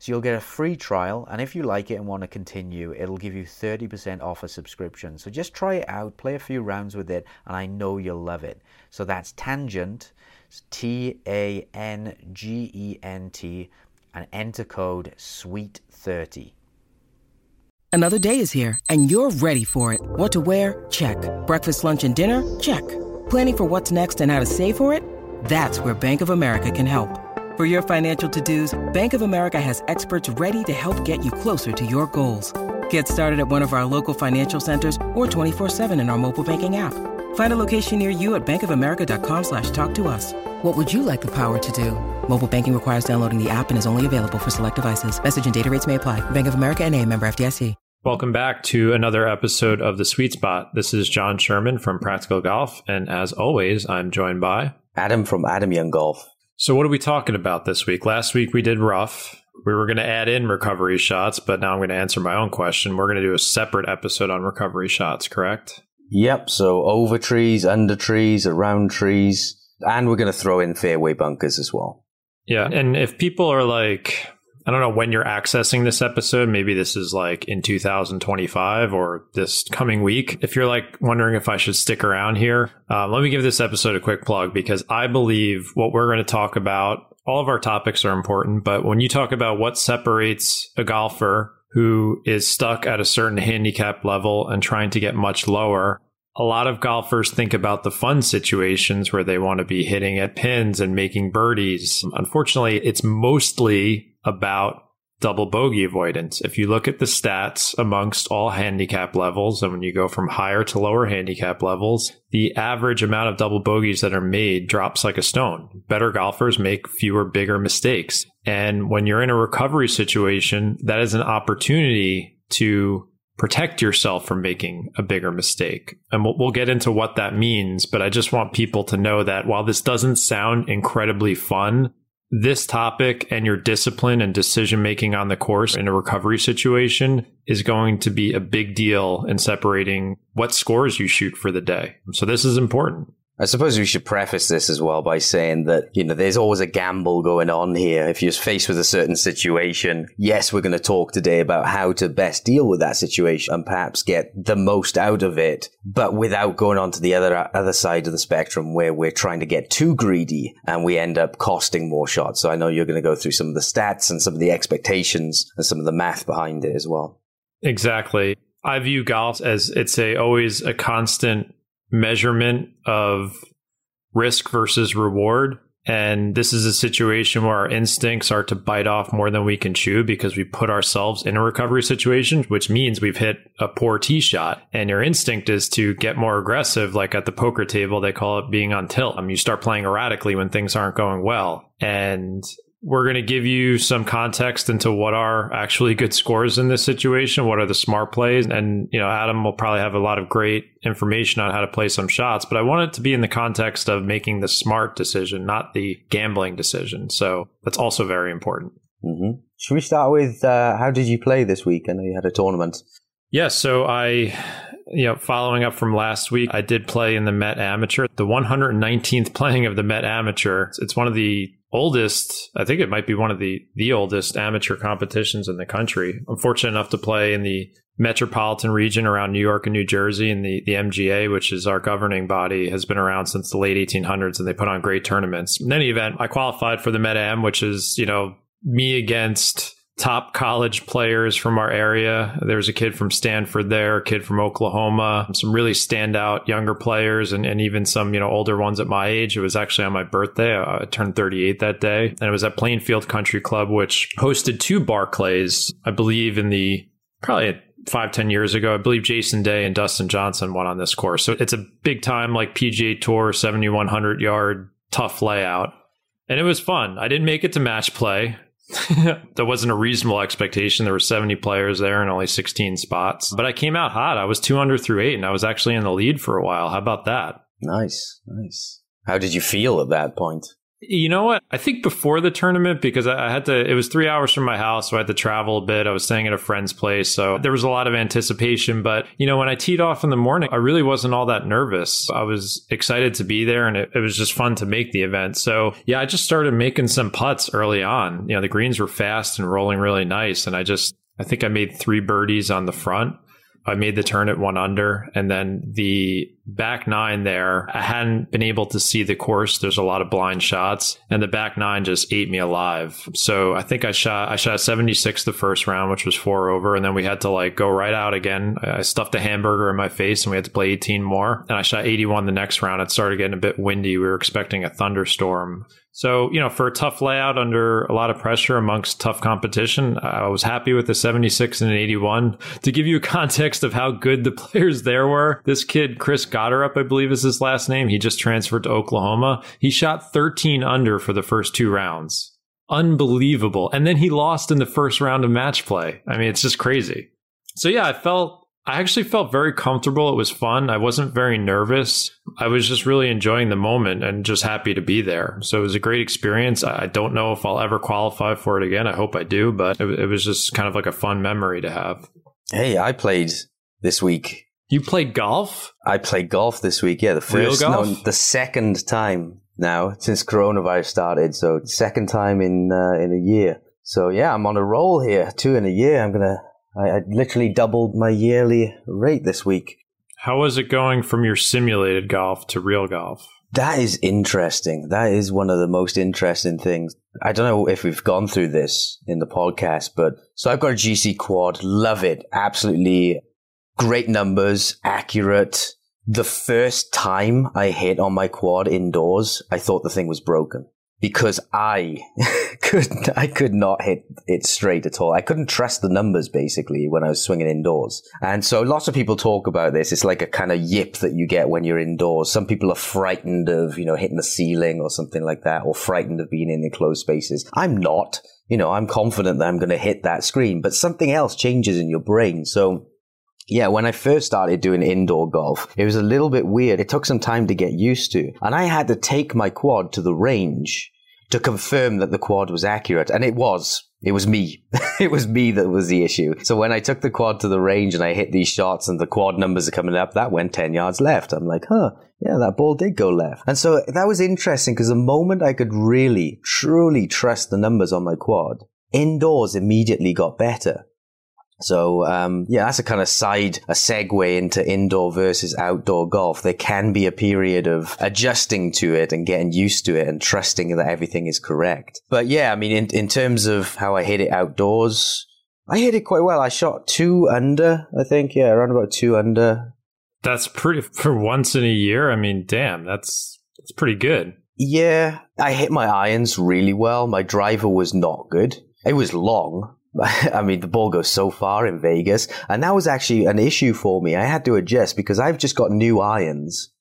So you'll get a free trial, and if you like it and want to continue, it'll give you 30% off a subscription. So just try it out, play a few rounds with it, and I know you'll love it. So that's Tangent, T A N G E N T, and enter code SWEET30. Another day is here, and you're ready for it. What to wear? Check. Breakfast, lunch, and dinner? Check. Planning for what's next and how to save for it? That's where Bank of America can help. For your financial to-dos, Bank of America has experts ready to help get you closer to your goals. Get started at one of our local financial centers or 24-7 in our mobile banking app. Find a location near you at bankofamerica.com slash talk to us. What would you like the power to do? Mobile banking requires downloading the app and is only available for select devices. Message and data rates may apply. Bank of America and a member FDIC. Welcome back to another episode of The Sweet Spot. This is Jon Sherman from Practical Golf. And as always, I'm joined by... Adam from Adam Young Golf. So, what are we talking about this week? Last week we did rough. We were going to add in recovery shots, but now I'm going to answer my own question. We're going to do a separate episode on recovery shots, correct? Yep. So, over trees, under trees, around trees, and we're going to throw in fairway bunkers as well. Yeah. And if people are like, I don't know when you're accessing this episode. Maybe this is like in 2025 or this coming week. If you're like wondering if I should stick around here, uh, let me give this episode a quick plug because I believe what we're going to talk about, all of our topics are important, but when you talk about what separates a golfer who is stuck at a certain handicap level and trying to get much lower, a lot of golfers think about the fun situations where they want to be hitting at pins and making birdies. Unfortunately, it's mostly about double bogey avoidance. If you look at the stats amongst all handicap levels, and when you go from higher to lower handicap levels, the average amount of double bogeys that are made drops like a stone. Better golfers make fewer, bigger mistakes. And when you're in a recovery situation, that is an opportunity to protect yourself from making a bigger mistake. And we'll, we'll, get into what that means, but I just want people to know that while this doesn't sound incredibly fun, this topic and your discipline and decision making on the course in a recovery situation is going to be a big deal in separating what scores you shoot for the day. So this is important. I suppose we should preface this as well by saying that, you know, there's always a gamble going on here. If you're faced with a certain situation, yes, we're going to talk today about how to best deal with that situation and perhaps get the most out of it, but without going on to the other, other side of the spectrum where we're trying to get too greedy and we end up costing more shots. So I know you're going to go through some of the stats and some of the expectations and some of the math behind it as well. Exactly. I view golf as it's a always a constant measurement of risk versus reward. And this is a situation where our instincts are to bite off more than we can chew because we put ourselves in a recovery situation, which means we've hit a poor tee shot. And your instinct is to get more aggressive, like at the poker table, they call it being on tilt. I mean, you start playing erratically when things aren't going well. And we're going to give you some context into what are actually good scores in this situation. What are the smart plays? And, you know, Adam will probably have a lot of great information on how to play some shots, but I want it to be in the context of making the smart decision, not the gambling decision. So that's also very important. Mm-hmm. Should we start with uh, how did you play this week? I know you had a tournament. Yes. Yeah, so I you know, following up from last week, I did play in the Met Amateur, the 119th playing of the Met Amateur. It's one of the oldest, I think it might be one of the the oldest amateur competitions in the country. I'm fortunate enough to play in the metropolitan region around New York and New Jersey, and the the MGA, which is our governing body, has been around since the late 1800s, and they put on great tournaments. In any event, I qualified for the Met Am, which is you know me against top college players from our area. There's a kid from Stanford there, a kid from Oklahoma, some really standout younger players, and, and even some, you know, older ones at my age. It was actually on my birthday. I turned 38 that day. And it was at Plainfield Country Club, which hosted two Barclays, I believe, in the probably five ten years ago. I believe Jason Day and Dustin Johnson won on this course. So it's a big time, like PGA Tour, 7,100 yard, tough layout. And it was fun. I didn't make it to match play. there wasn't a reasonable expectation. There were 70 players there and only 16 spots. But I came out hot. I was two under through eight, and I was actually in the lead for a while. How about that? Nice, nice. How did you feel at that point? You know what? I think before the tournament, because I had to, it was three hours from my house, so I had to travel a bit. I was staying at a friend's place. So there was a lot of anticipation. But, you know, when I teed off in the morning, I really wasn't all that nervous. I was excited to be there and it, it was just fun to make the event. So, yeah, I just started making some putts early on. You know, the greens were fast and rolling really nice. And I just, I think I made three birdies on the front. I made the turn at one under, and then the back nine there, I hadn't been able to see the course. There's a lot of blind shots, and the back nine just ate me alive. So I think I shot I shot 76 the first round, which was four over, and then we had to like go right out again. I stuffed a hamburger in my face, and we had to play 18 more. And I shot 81 the next round. It started getting a bit windy. We were expecting a thunderstorm. So, you know, for a tough layout under a lot of pressure amongst tough competition, I was happy with the 76 and an 81. To give you a context of how good the players there were, this kid, Chris Gotterup, I believe is his last name, he just transferred to Oklahoma. He shot 13 under for the first two rounds. Unbelievable. And then he lost in the first round of match play. I mean, it's just crazy. So, yeah, I felt I actually felt very comfortable. It was fun. I wasn't very nervous. I was just really enjoying the moment and just happy to be there. So it was a great experience. I don't know if I'll ever qualify for it again. I hope I do, but it, was just kind of like a fun memory to have. Hey, I played this week. You played golf? I played golf this week. Yeah, the first, no, the second time now since coronavirus started. So second time in uh, in a year. So yeah, I'm on a roll here. Two in a year. I'm gonna I, I literally doubled my yearly rate this week. How was it going from your simulated golf to real golf? That is interesting. That is one of the most interesting things. I don't know if we've gone through this in the podcast, but so I've got a GC quad. Love it. Absolutely great numbers, accurate. The first time I hit on my quad indoors, I thought the thing was broken because I could I could not hit it straight at all. I couldn't trust the numbers basically when I was swinging indoors. And so lots of people talk about this. It's like a kind of yip that you get when you're indoors. Some people are frightened of, you know, hitting the ceiling or something like that or frightened of being in enclosed spaces. I'm not. You know, I'm confident that I'm going to hit that screen, but something else changes in your brain. So yeah, when I first started doing indoor golf, it was a little bit weird. It took some time to get used to. And I had to take my quad to the range to confirm that the quad was accurate. And it was. It was me. it was me that was the issue. So when I took the quad to the range and I hit these shots and the quad numbers are coming up, that went 10 yards left. I'm like, huh, yeah, that ball did go left. And so that was interesting because the moment I could really, truly trust the numbers on my quad, indoors immediately got better. So um, yeah, that's a kind of side, a segue into indoor versus outdoor golf. There can be a period of adjusting to it and getting used to it and trusting that everything is correct. But yeah, I mean, in, in terms of how I hit it outdoors, I hit it quite well. I shot two under, I think. Yeah, around about two under. That's pretty for once in a year. I mean, damn, that's that's pretty good. Yeah, I hit my irons really well. My driver was not good. It was long, I mean, the ball goes so far in Vegas. And that was actually an issue for me. I had to adjust because I've just got new irons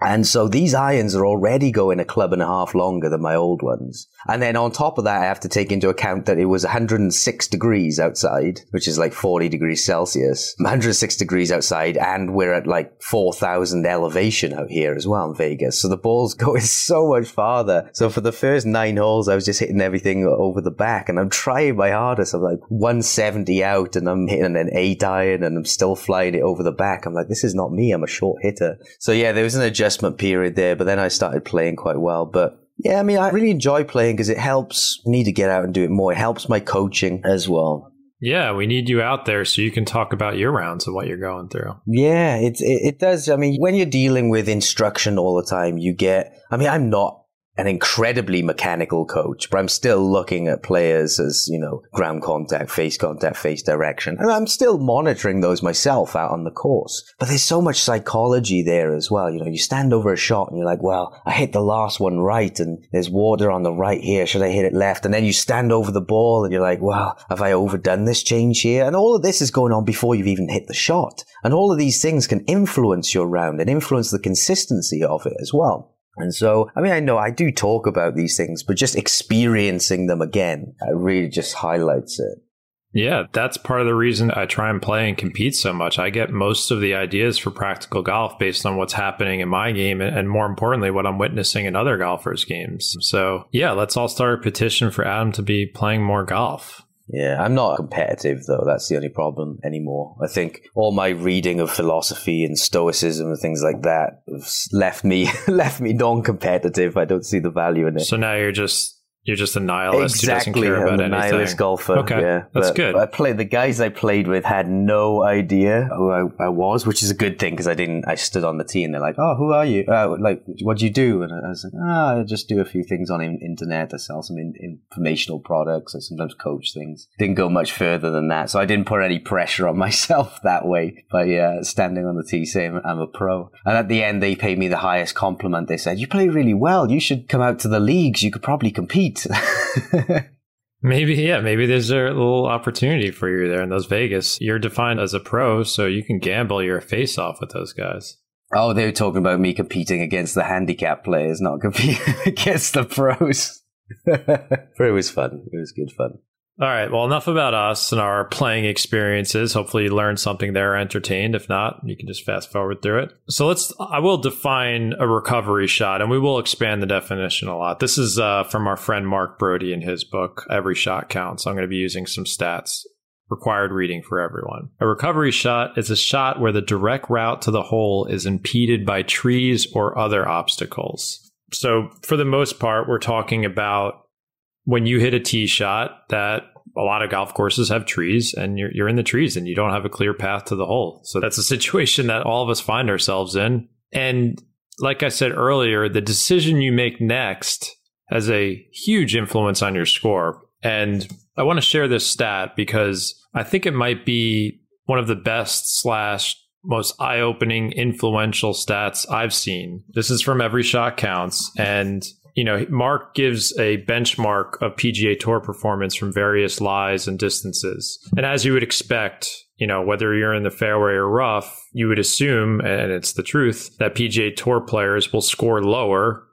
and so these irons are already going a club and a half longer than my old ones. And then on top of that, I have to take into account that it was 106 degrees outside, which is like 40 degrees Celsius, 106 degrees outside. And we're at like 4,000 elevation out here as well in Vegas. So the ball's going so much farther. So for the first nine holes, I was just hitting everything over the back and I'm trying my hardest. I'm like 170 out and I'm hitting an eight iron and I'm still flying it over the back. I'm like, this is not me. I'm a short hitter. So yeah, there was an adjustment adjustment period there, but then I started playing quite well. But Yeah, I mean, I really enjoy playing because it helps me to get out and do it more. It helps my coaching as well. Yeah, we need you out there so you can talk about your rounds and what you're going through. Yeah, it, it, it does. I mean, when you're dealing with instruction all the time, you get. I mean, I'm not an incredibly mechanical coach, but I'm still looking at players as, you know, ground contact, face contact, face direction. And I'm still monitoring those myself out on the course. But there's so much psychology there as well. You know, you stand over a shot and you're like, well, I hit the last one right and there's water on the right here. Should I hit it left? And then you stand over the ball and you're like, well, have I overdone this change here? And all of this is going on before you've even hit the shot. And all of these things can influence your round and influence the consistency of it as well. And so, I mean, I know I do talk about these things, but just experiencing them again really just highlights it. Yeah, that's part of the reason I try and play and compete so much. I get most of the ideas for practical golf based on what's happening in my game and, more importantly, what I'm witnessing in other golfers' games. So, yeah, let's all start a petition for Adam to be playing more golf. Yeah, I'm not competitive though. That's the only problem anymore. I think all my reading of philosophy and stoicism and things like that left me left me non-competitive. I don't see the value in it. So now you're just you're just a nihilist exactly, who doesn't care about I'm a anything. nihilist golfer. Okay, yeah, that's but good. I played the guys I played with had no idea who I, I was, which is a good thing because I didn't. I stood on the tee and they're like, "Oh, who are you? Uh, like, what do you do?" And I was like, "Ah, oh, I just do a few things on in- internet. I sell some in- informational products. I sometimes coach things." Didn't go much further than that, so I didn't put any pressure on myself that way by uh, standing on the tee saying I'm a pro. And at the end, they paid me the highest compliment. They said, "You play really well. You should come out to the leagues. You could probably compete." Maybe, yeah, maybe there's a little opportunity for you there in those Vegas. You're defined as a pro, so you can gamble your face off with those guys. Oh, they were talking about me competing against the handicap players, not competing against the pros. but it was fun. It was good fun. All right. Well, enough about us and our playing experiences. Hopefully, you learned something there, entertained. If not, you can just fast forward through it. So let's. I will define a recovery shot, and we will expand the definition a lot. This is uh, from our friend Mark Broadie in his book, Every Shot Counts. I'm going to be using some stats. Required reading for everyone. A recovery shot is a shot where the direct route to the hole is impeded by trees or other obstacles. So, for the most part, we're talking about when you hit a tee shot that a lot of golf courses have trees and you're, you're in the trees and you don't have a clear path to the hole. So that's a situation that all of us find ourselves in. And like I said earlier, the decision you make next has a huge influence on your score. And I want to share this stat because I think it might be one of the best slash most eye opening influential stats I've seen. This is from Every Shot Counts. And you know, Mark gives a benchmark of PGA Tour performance from various lies and distances. And as you would expect, you know, whether you're in the fairway or rough, you would assume, and it's the truth, that PGA Tour players will score lower.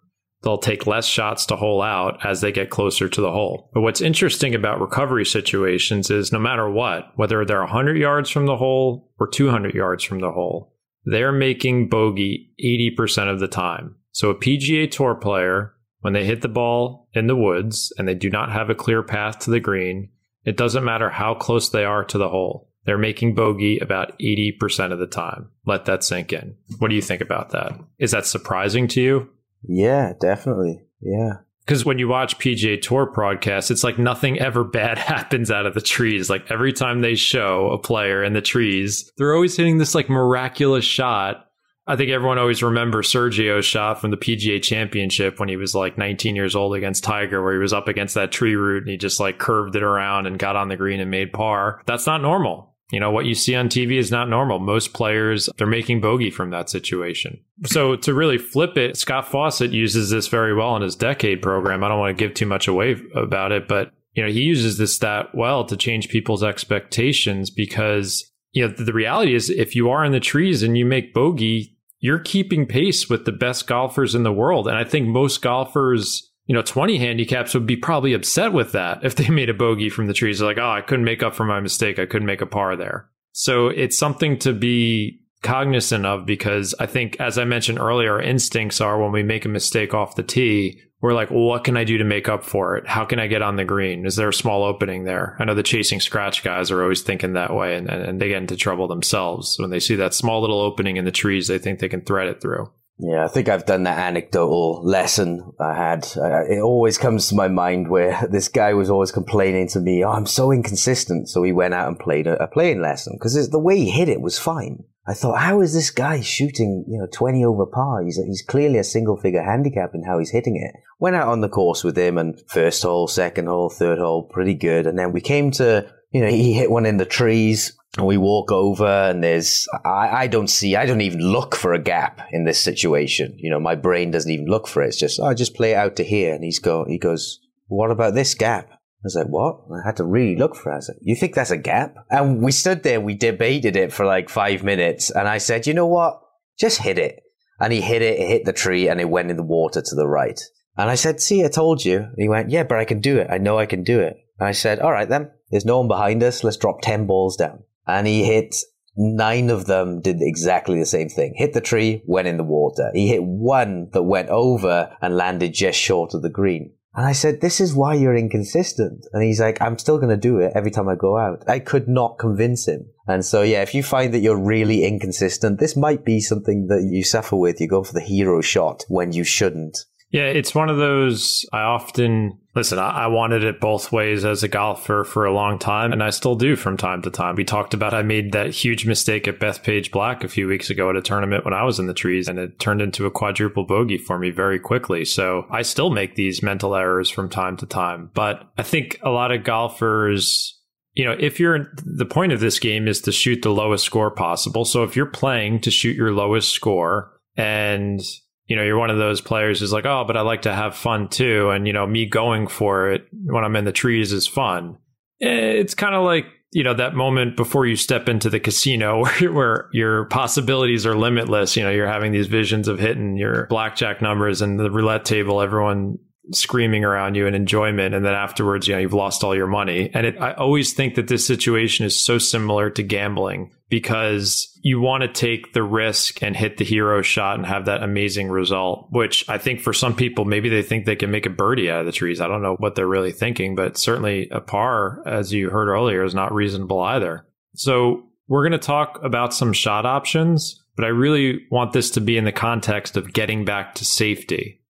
They'll take less shots to hole out as they get closer to the hole. But what's interesting about recovery situations is no matter what, whether they're 100 yards from the hole or 200 yards from the hole, they're making bogey 80% of the time. So a PGA Tour player when they hit the ball in the woods and they do not have a clear path to the green, it doesn't matter how close they are to the hole. They're making bogey about 80% of the time. Let that sink in. What do you think about that? Is that surprising to you? Yeah, definitely. Yeah. Because when you watch PGA Tour broadcasts, it's like nothing ever bad happens out of the trees. Like every time they show a player in the trees, they're always hitting this like miraculous shot I think everyone always remembers Sergio's shot from the PGA Championship when he was like 19 years old against Tiger, where he was up against that tree root and he just like curved it around and got on the green and made par. That's not normal. You know, what you see on TV is not normal. Most players, they're making bogey from that situation. So to really flip it, Scott Fawcett uses this very well in his decade program. I don't want to give too much away about it, but you know, he uses this stat well to change people's expectations because you know, the reality is if you are in the trees and you make bogey, you're keeping pace with the best golfers in the world. And I think most golfers, you know, 20 handicaps would be probably upset with that if they made a bogey from the trees. They're like, oh, I couldn't make up for my mistake. I couldn't make a par there. So it's something to be cognizant of because I think, as I mentioned earlier, instincts are when we make a mistake off the tee, we're like, well, what can I do to make up for it? How can I get on the green? Is there a small opening there? I know the chasing scratch guys are always thinking that way and, and they get into trouble themselves. When they see that small little opening in the trees, they think they can thread it through. Yeah, I think I've done that anecdotal lesson I had. it always comes to my mind where this guy was always complaining to me, "Oh, I'm so inconsistent." So he went out and played a, a playing lesson because the way he hit it was fine. I thought, how is this guy shooting, you know, 20 over par? He's, he's clearly a single figure handicap in how he's hitting it. Went out on the course with him and first hole, second hole, third hole, pretty good. And then we came to, you know, he hit one in the trees and we walk over and there's, I, I don't see, I don't even look for a gap in this situation. You know, my brain doesn't even look for it. It's just, oh, I just play it out to here. And he's go, he goes, what about this gap? I was like, what? I had to really look for it. I was like, you think that's a gap? And we stood there, we debated it for like five minutes. And I said, you know what? Just hit it. And he hit it, it hit the tree, and it went in the water to the right. And I said, see, I told you. And he went, yeah, but I can do it. I know I can do it. And I said, all right then. There's no one behind us. Let's drop 10 balls down. And he hit nine of them did exactly the same thing. Hit the tree, went in the water. He hit one that went over and landed just short of the green. And I said, this is why you're inconsistent. And he's like, I'm still going to do it every time I go out. I could not convince him. And so, yeah, if you find that you're really inconsistent, this might be something that you suffer with. You go for the hero shot when you shouldn't. Yeah, it's one of those I often listen. I, I, wanted it both ways as a golfer for a long time, and I still do from time to time. We talked about I made that huge mistake at Bethpage Black a few weeks ago at a tournament when I was in the trees, and it turned into a quadruple bogey for me very quickly. So I still make these mental errors from time to time. But I think a lot of golfers you know, if you're the point of this game is to shoot the lowest score possible. So if you're playing to shoot your lowest score and you know, you're one of those players who's like, oh, but I like to have fun too. And, you know, me going for it when I'm in the trees is fun. Eh, it's kind of like, you know, that moment before you step into the casino where, where your possibilities are limitless. You know, you're having these visions of hitting your blackjack numbers and the roulette table, everyone screaming around you in enjoyment and then afterwards you know you've lost all your money and it, i always think that this situation is so similar to gambling because you want to take the risk and hit the hero shot and have that amazing result which i think for some people maybe they think they can make a birdie out of the trees. I don't know what they're really thinking but certainly a par as you heard earlier is not reasonable either. So we're going to talk about some shot options but i really want this to be in the context of getting back to safety.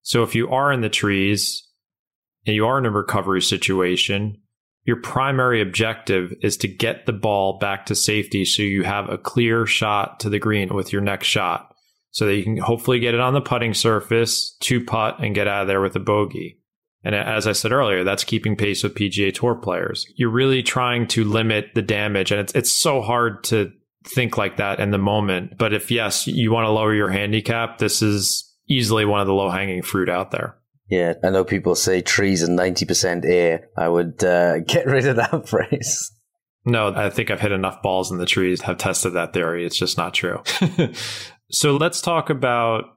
So if you are in the trees and you are in a recovery situation, your primary objective is to get the ball back to safety so you have a clear shot to the green with your next shot so that you can hopefully get it on the putting surface, to putt, and get out of there with a bogey. And as I said earlier, that's keeping pace with PGA Tour players. You're really trying to limit the damage, and it's it's so hard to think like that in the moment. But if yes, you want to lower your handicap, this is easily one of the low hanging fruit out there. Yeah, I know people say trees are 90% air. I would uh, get rid of that phrase. No, I think I've hit enough balls in the trees, have tested that theory. It's just not true. so let's talk about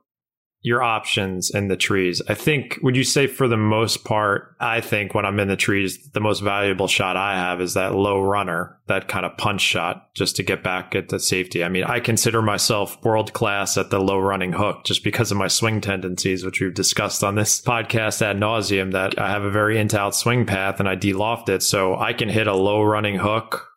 your options in the trees. I think, would you say for the most part, I think when I'm in the trees, the most valuable shot I have is that low runner, that kind of punch shot just to get back at the safety. I mean, I consider myself world class at the low running hook just because of my swing tendencies, which we've discussed on this podcast ad nauseum that I have a very into out swing path and I de-loft it. So I can hit a low running hook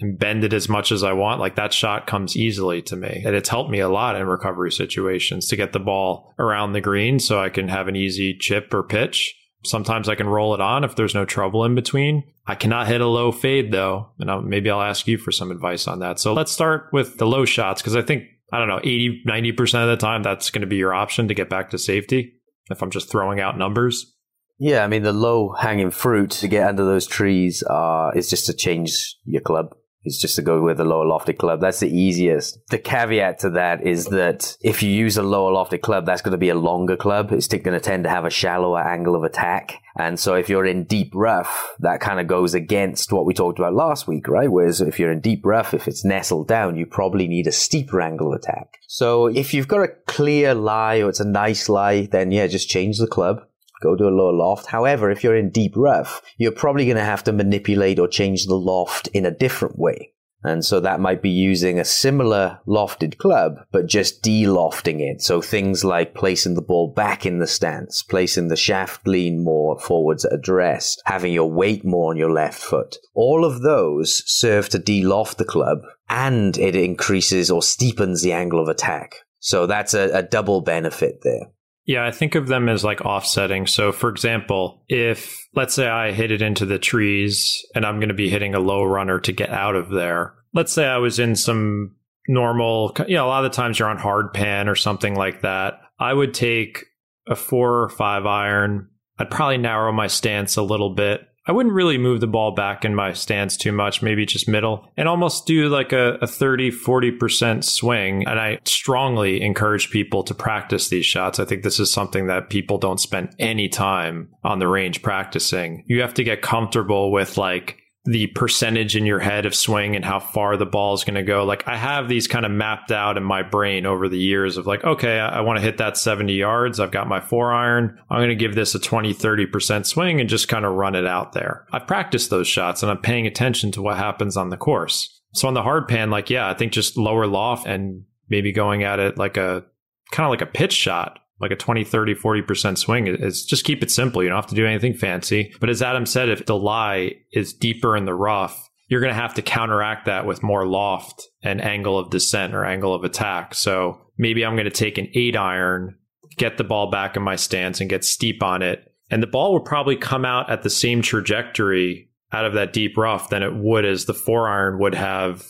and bend it as much as I want, like that shot comes easily to me. And it's helped me a lot in recovery situations to get the ball around the green so I can have an easy chip or pitch. Sometimes I can roll it on if there's no trouble in between. I cannot hit a low fade though. And I'll, maybe I'll ask you for some advice on that. So let's start with the low shots because I think, I don't know, 80, 90% of the time that's going to be your option to get back to safety if I'm just throwing out numbers. Yeah, I mean the low hanging fruit to get under those trees uh, is just to change your club is just to go with a lower lofted club. That's the easiest. The caveat to that is that if you use a lower lofted club, that's going to be a longer club. It's going to tend to have a shallower angle of attack. And so if you're in deep rough, that kind of goes against what we talked about last week, right? Whereas if you're in deep rough, if it's nestled down, you probably need a steeper angle of attack. So if you've got a clear lie or it's a nice lie, then yeah, just change the club go to a lower loft. However, if you're in deep rough, you're probably going to have to manipulate or change the loft in a different way. And so that might be using a similar lofted club, but just de-lofting it. So things like placing the ball back in the stance, placing the shaft lean more forwards at address, having your weight more on your left foot. All of those serve to de-loft the club and it increases or steepens the angle of attack. So that's a, a double benefit there. Yeah, I think of them as like offsetting. So, for example, if let's say I hit it into the trees and I'm going to be hitting a low runner to get out of there. Let's say I was in some normal, you know, a lot of the times you're on hard pan or something like that. I would take a four or five iron. I'd probably narrow my stance a little bit I wouldn't really move the ball back in my stance too much, maybe just middle, and almost do like a, a 30, 40% swing. And I strongly encourage people to practice these shots. I think this is something that people don't spend any time on the range practicing. You have to get comfortable with like, the percentage in your head of swing and how far the ball is going to go. Like I have these kind of mapped out in my brain over the years of like, okay, I, I want to hit that 70 yards. I've got my four iron. I'm going to give this a 20, 30% swing and just kind of run it out there. I've practiced those shots and I'm paying attention to what happens on the course. So on the hard pan, like, yeah, I think just lower loft and maybe going at it like a kind of like a pitch shot like a 20, 30, 40% swing is just keep it simple. You don't have to do anything fancy. But as Adam said, if the lie is deeper in the rough, you're going to have to counteract that with more loft and angle of descent or angle of attack. So maybe I'm going to take an eight iron, get the ball back in my stance and get steep on it. And the ball would probably come out at the same trajectory out of that deep rough than it would as the four iron would have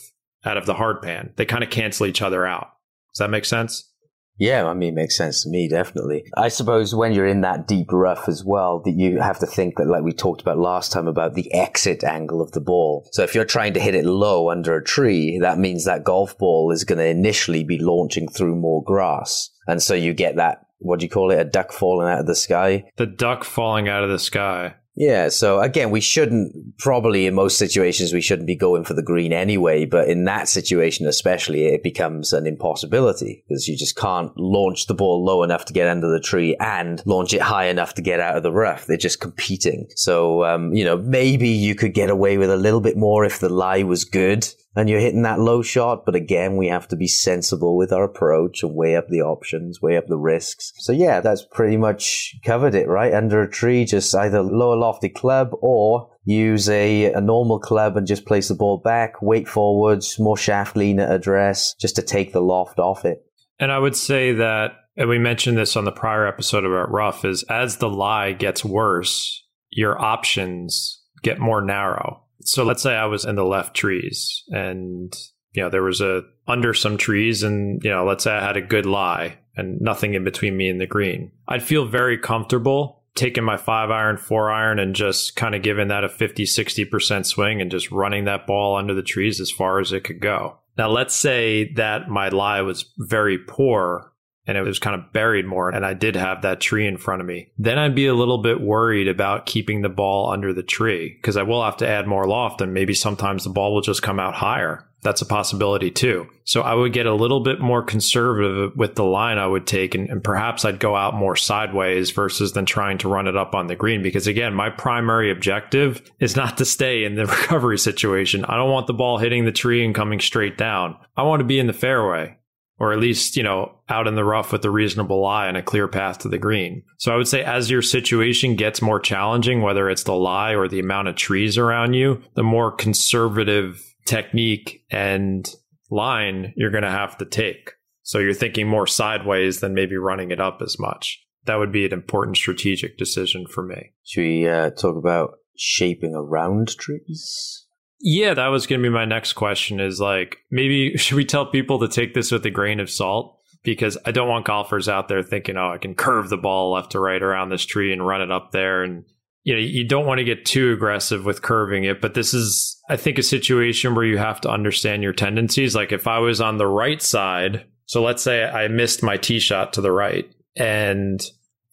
out of the hard pan. They kind of cancel each other out. Does that make sense? Yeah, I mean, it makes sense to me, definitely. I suppose when you're in that deep rough as well, that you have to think that, like we talked about last time, about the exit angle of the ball. So if you're trying to hit it low under a tree, that means that golf ball is going to initially be launching through more grass. And so you get that, what do you call it, a duck falling out of the sky? The duck falling out of the sky. Yeah, so again, we shouldn't probably in most situations we shouldn't be going for the green anyway, but in that situation especially, it becomes an impossibility because you just can't launch the ball low enough to get under the tree and launch it high enough to get out of the rough. They're just competing. So um, you know, maybe you could get away with a little bit more if the lie was good and you're hitting that low shot. But again, we have to be sensible with our approach and weigh up the options, weigh up the risks. So yeah, that's pretty much covered it, right? Under a tree, just either lower lofty club or use a, a normal club and just place the ball back, weight forwards, more shaft lean at address, just to take the loft off it. And I would say that, and we mentioned this on the prior episode about rough, is as the lie gets worse, your options get more narrow so let's say I was in the left trees and you know there was a under some trees and you know let's say I had a good lie and nothing in between me and the green. I'd feel very comfortable taking my 5 iron, 4 iron and just kind of giving that a 50 60% swing and just running that ball under the trees as far as it could go. Now let's say that my lie was very poor and it was kind of buried more and I did have that tree in front of me, then I'd be a little bit worried about keeping the ball under the tree because I will have to add more loft and maybe sometimes the ball will just come out higher. That's a possibility too. So I would get a little bit more conservative with the line I would take and, and perhaps I'd go out more sideways versus than trying to run it up on the green because again, my primary objective is not to stay in the recovery situation. I don't want the ball hitting the tree and coming straight down. I want to be in the fairway or at least, you know, out in the rough with a reasonable lie and a clear path to the green. So I would say as your situation gets more challenging, whether it's the lie or the amount of trees around you, the more conservative technique and line you're going to have to take. So you're thinking more sideways than maybe running it up as much. That would be an important strategic decision for me. Should we uh, talk about shaping around trees? Yeah, that was going to be my next question is like, maybe should we tell people to take this with a grain of salt? Because I don't want golfers out there thinking, oh, I can curve the ball left to right around this tree and run it up there. And, you know, you don't want to get too aggressive with curving it. But this is, I think, a situation where you have to understand your tendencies. Like if I was on the right side, so let's say I missed my tee shot to the right. And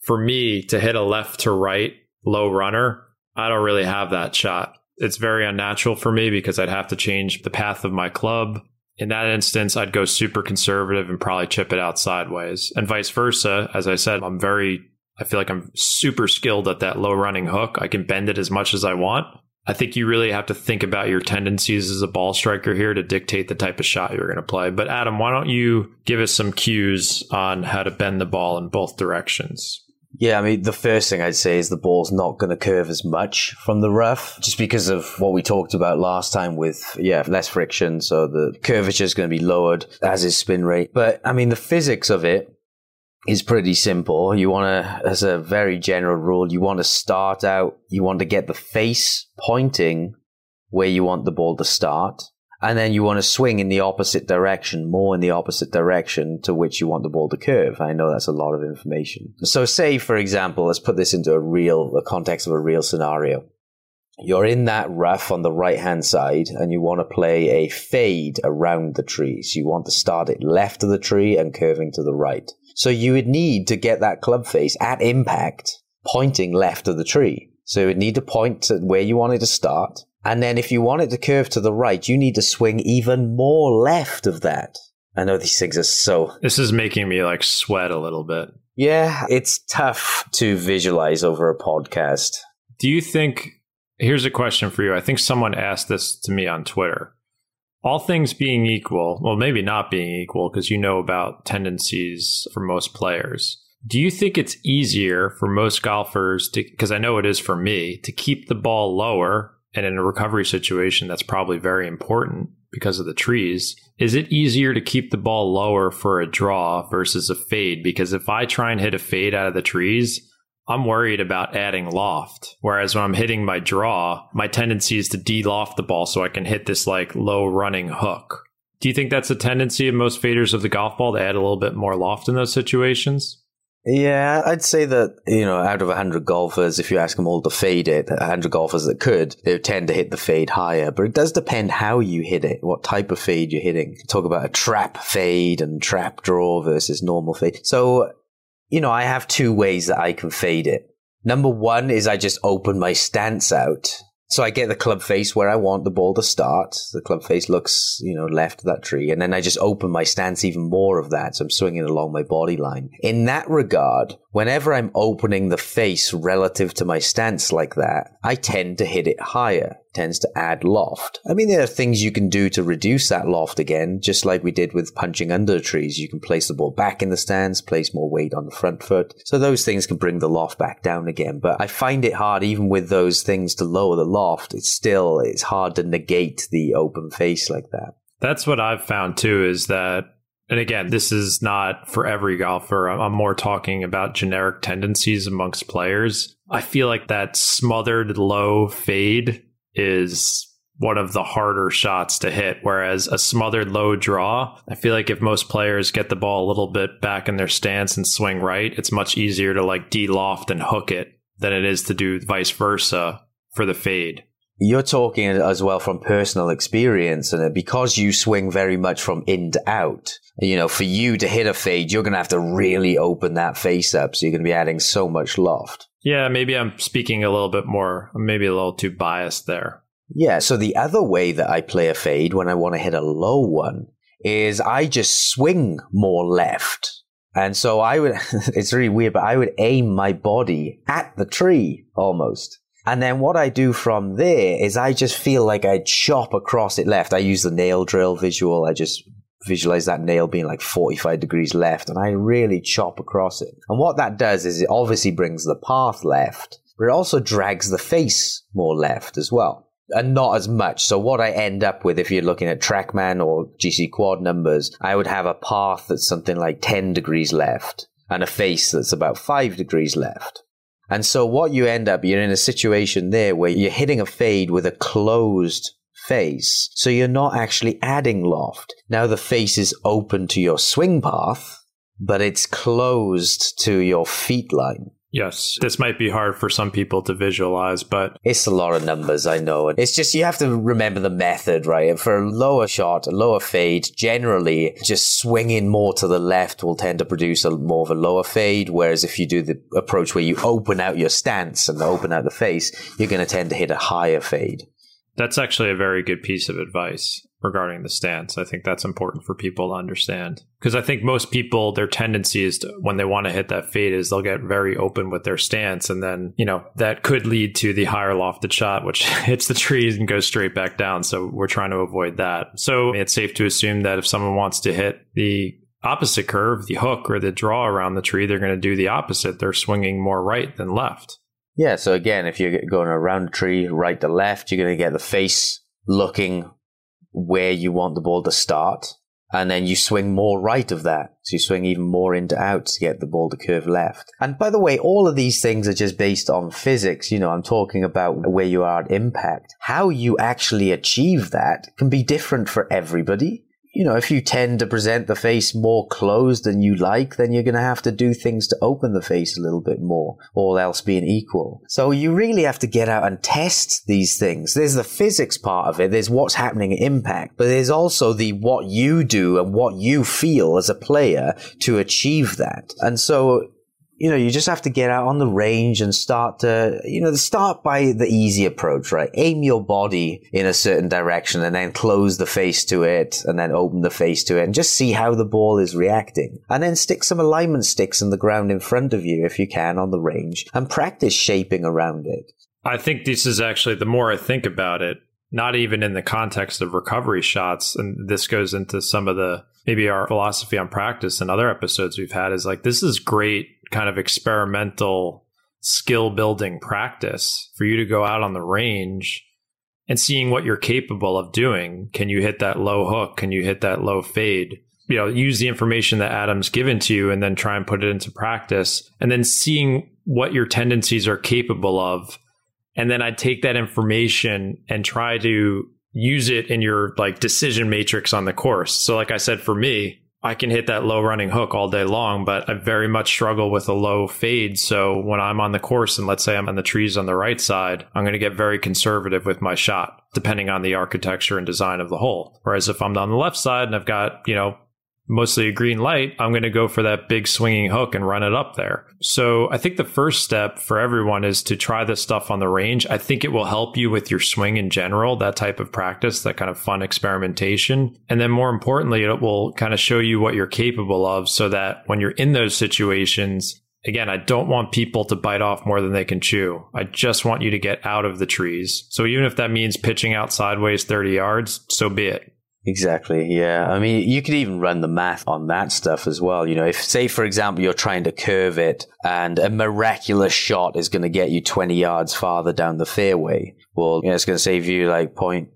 for me to hit a left to right low runner, I don't really have that shot it's very unnatural for me because I'd have to change the path of my club. In that instance, I'd go super conservative and probably chip it out sideways. And vice versa. As I said, I'm very, I feel like I'm super skilled at that low running hook. I can bend it as much as I want. I think you really have to think about your tendencies as a ball striker here to dictate the type of shot you're going to play. But Adam, why don't you give us some cues on how to bend the ball in both directions? Yeah, I mean, the first thing I'd say is the ball's not going to curve as much from the rough, just because of what we talked about last time with, yeah, less friction. So the curvature is going to be lowered, as is spin rate. But I mean, the physics of it is pretty simple. You want to, as a very general rule, you want to start out, you want to get the face pointing where you want the ball to start and then you want to swing in the opposite direction, more in the opposite direction to which you want the ball to curve. I know that's a lot of information. So say, for example, let's put this into a real, the context of a real scenario. You're in that rough on the right hand side and you want to play a fade around the tree. So you want to start it left of the tree and curving to the right. So you would need to get that club face at impact pointing left of the tree. So you would need to point to where you want it to start and then if you want it to curve to the right, you need to swing even more left of that. I know these things are so. This is making me like sweat a little bit. Yeah, it's tough to visualize over a podcast. Do you think? Here's a question for you. I think someone asked this to me on Twitter. All things being equal, well, maybe not being equal because you know about tendencies for most players. Do you think it's easier for most golfers to, because I know it is for me, to keep the ball lower and in a recovery situation that's probably very important because of the trees is it easier to keep the ball lower for a draw versus a fade? Because if i try and hit a fade out of the trees i'm worried about adding loft. Whereas when i'm hitting my draw my tendency is to de-loft the ball so i can hit this like low running hook. Do you think that's a tendency of most faders of the golf ball to add a little bit more loft in those situations yeah, I'd say that, you know, out of 100 golfers, if you ask them all to fade it, 100 golfers that could, they would tend to hit the fade higher. But it does depend how you hit it, what type of fade you're hitting. Talk about a trap fade and trap draw versus normal fade. So, you know, I have two ways that I can fade it. Number one is I just open my stance out so I get the club face where I want the ball to start. The club face looks, you know, left of that tree. And then I just open my stance even more of that. So I'm swinging along my body line. In that regard, whenever I'm opening the face relative to my stance like that, I tend to hit it higher tends to add loft. I mean, there are things you can do to reduce that loft again, just like we did with punching under trees. You can place the ball back in the stands, place more weight on the front foot. So those things can bring the loft back down again. But I find it hard, even with those things to lower the loft, it's still, it's hard to negate the open face like that. That's what I've found too, is that and again, this is not for every golfer. I'm more talking about generic tendencies amongst players. I feel like that smothered low fade is one of the harder shots to hit. Whereas a smothered low draw, I feel like if most players get the ball a little bit back in their stance and swing right, it's much easier to like de loft and hook it than it is to do vice versa for the fade. You're talking as well from personal experience, and because you swing very much from in to out, you know, for you to hit a fade, you're going to have to really open that face up. So you're going to be adding so much loft. Yeah, maybe I'm speaking a little bit more, maybe a little too biased there. Yeah, so the other way that I play a fade when I want to hit a low one is I just swing more left. And so I would, it's really weird, but I would aim my body at the tree almost. And then what I do from there is I just feel like I chop across it left. I use the nail drill visual. I just visualize that nail being like 45 degrees left and I really chop across it. And what that does is it obviously brings the path left, but it also drags the face more left as well. And not as much. So what I end up with, if you're looking at TrackMan or GC Quad numbers, I would have a path that's something like 10 degrees left and a face that's about 5 degrees left. And so what you end up, you're in a situation there where you're hitting a fade with a closed face. So you're not actually adding loft. Now the face is open to your swing path, but it's closed to your feet line. Yes, this might be hard for some people to visualize, but it's a lot of numbers, I know. It's just you have to remember the method, right? For a lower shot, a lower fade, generally just swinging more to the left will tend to produce a more of a lower fade. Whereas if you do the approach where you open out your stance and open out the face, you're going to tend to hit a higher fade. That's actually a very good piece of advice regarding the stance. I think that's important for people to understand. Because I think most people, their tendency is to, when they want to hit that fade, is they'll get very open with their stance. And then, you know, that could lead to the higher lofted shot, which hits the trees and goes straight back down. So we're trying to avoid that. So it's safe to assume that if someone wants to hit the opposite curve, the hook or the draw around the tree, they're going to do the opposite. They're swinging more right than left. Yeah, so again, if you're going around a tree, right to left, you're going to get the face looking where you want the ball to start. And then you swing more right of that. So you swing even more into out to get the ball to curve left. And by the way, all of these things are just based on physics. You know, I'm talking about where you are at impact. How you actually achieve that can be different for everybody you know, if you tend to present the face more closed than you like, then you're going to have to do things to open the face a little bit more, all else being equal. So you really have to get out and test these things. There's the physics part of it. There's what's happening at impact, but there's also the what you do and what you feel as a player to achieve that. And so you know, you just have to get out on the range and start to, you know, start by the easy approach, right? Aim your body in a certain direction and then close the face to it and then open the face to it and just see how the ball is reacting. And then stick some alignment sticks in the ground in front of you if you can on the range and practice shaping around it. I think this is actually, the more I think about it, not even in the context of recovery shots, and this goes into some of the maybe our philosophy on practice and other episodes we've had is like this is great kind of experimental skill building practice for you to go out on the range and seeing what you're capable of doing. Can you hit that low hook? Can you hit that low fade? You know, use the information that Adam's given to you and then try and put it into practice and then seeing what your tendencies are capable of. And then I'd take that information and try to use it in your like decision matrix on the course. So like I said, for me, I can hit that low running hook all day long, but I very much struggle with a low fade. So when I'm on the course and let's say I'm on the trees on the right side, I'm going to get very conservative with my shot, depending on the architecture and design of the hole. Whereas if I'm on the left side and I've got, you know, mostly a green light, I'm going to go for that big swinging hook and run it up there. So I think the first step for everyone is to try this stuff on the range. I think it will help you with your swing in general, that type of practice, that kind of fun experimentation. And then more importantly, it will kind of show you what you're capable of so that when you're in those situations, Again, I don't want people to bite off more than they can chew. I just want you to get out of the trees. So even if that means pitching out sideways 30 yards, so be it. Exactly. Yeah. I mean, you could even run the math on that stuff as well. You know, if say, for example, you're trying to curve it and a miraculous shot is going to get you 20 yards farther down the fairway. Well, you know, it's going to save you like point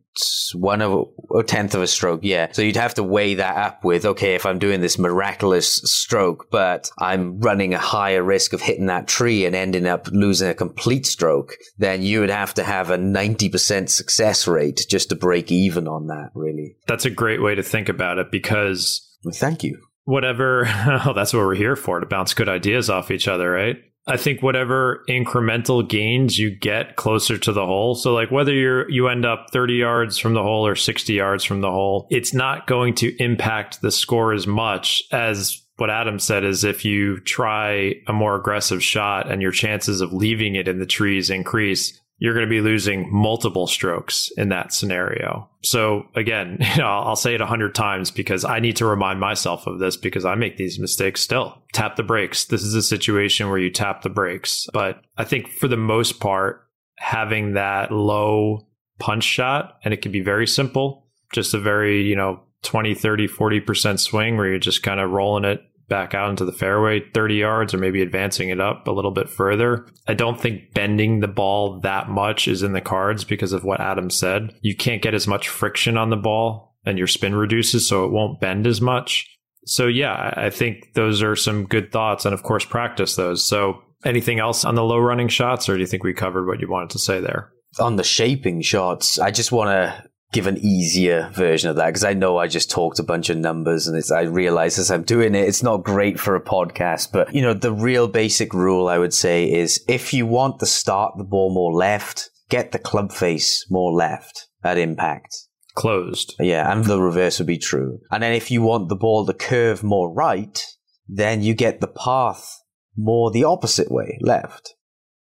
one of a tenth of a stroke. Yeah. So you'd have to weigh that up with, okay, if I'm doing this miraculous stroke, but I'm running a higher risk of hitting that tree and ending up losing a complete stroke, then you would have to have a 90% success rate just to break even on that, really. That's a great way to think about it because. Well, thank you. Whatever, oh, that's what we're here for to bounce good ideas off each other, right? I think whatever incremental gains you get closer to the hole. So like whether you're you end up 30 yards from the hole or 60 yards from the hole, it's not going to impact the score as much as what Adam said is if you try a more aggressive shot and your chances of leaving it in the trees increase, you're going to be losing multiple strokes in that scenario. So again, you know, I'll say it a hundred times because I need to remind myself of this because I make these mistakes still. Tap the brakes. This is a situation where you tap the brakes. But I think for the most part, having that low punch shot, and it can be very simple, just a very, you know, 20, 30, 40% swing where you're just kind of rolling it back out into the fairway 30 yards or maybe advancing it up a little bit further. I don't think bending the ball that much is in the cards because of what Adam said. You can't get as much friction on the ball and your spin reduces, so it won't bend as much. So, yeah, I think those are some good thoughts. And of course, practice those. So, anything else on the low running shots, or do you think we covered what you wanted to say there? On the shaping shots, I just want to give an easier version of that because I know I just talked a bunch of numbers and I realize as I'm doing it, it's not great for a podcast. But you know, the real basic rule I would say is if you want to start the ball more left, get the club face more left at impact. Closed. Yeah, and the reverse would be true. And then if you want the ball to curve more right, then you get the path more the opposite way, left.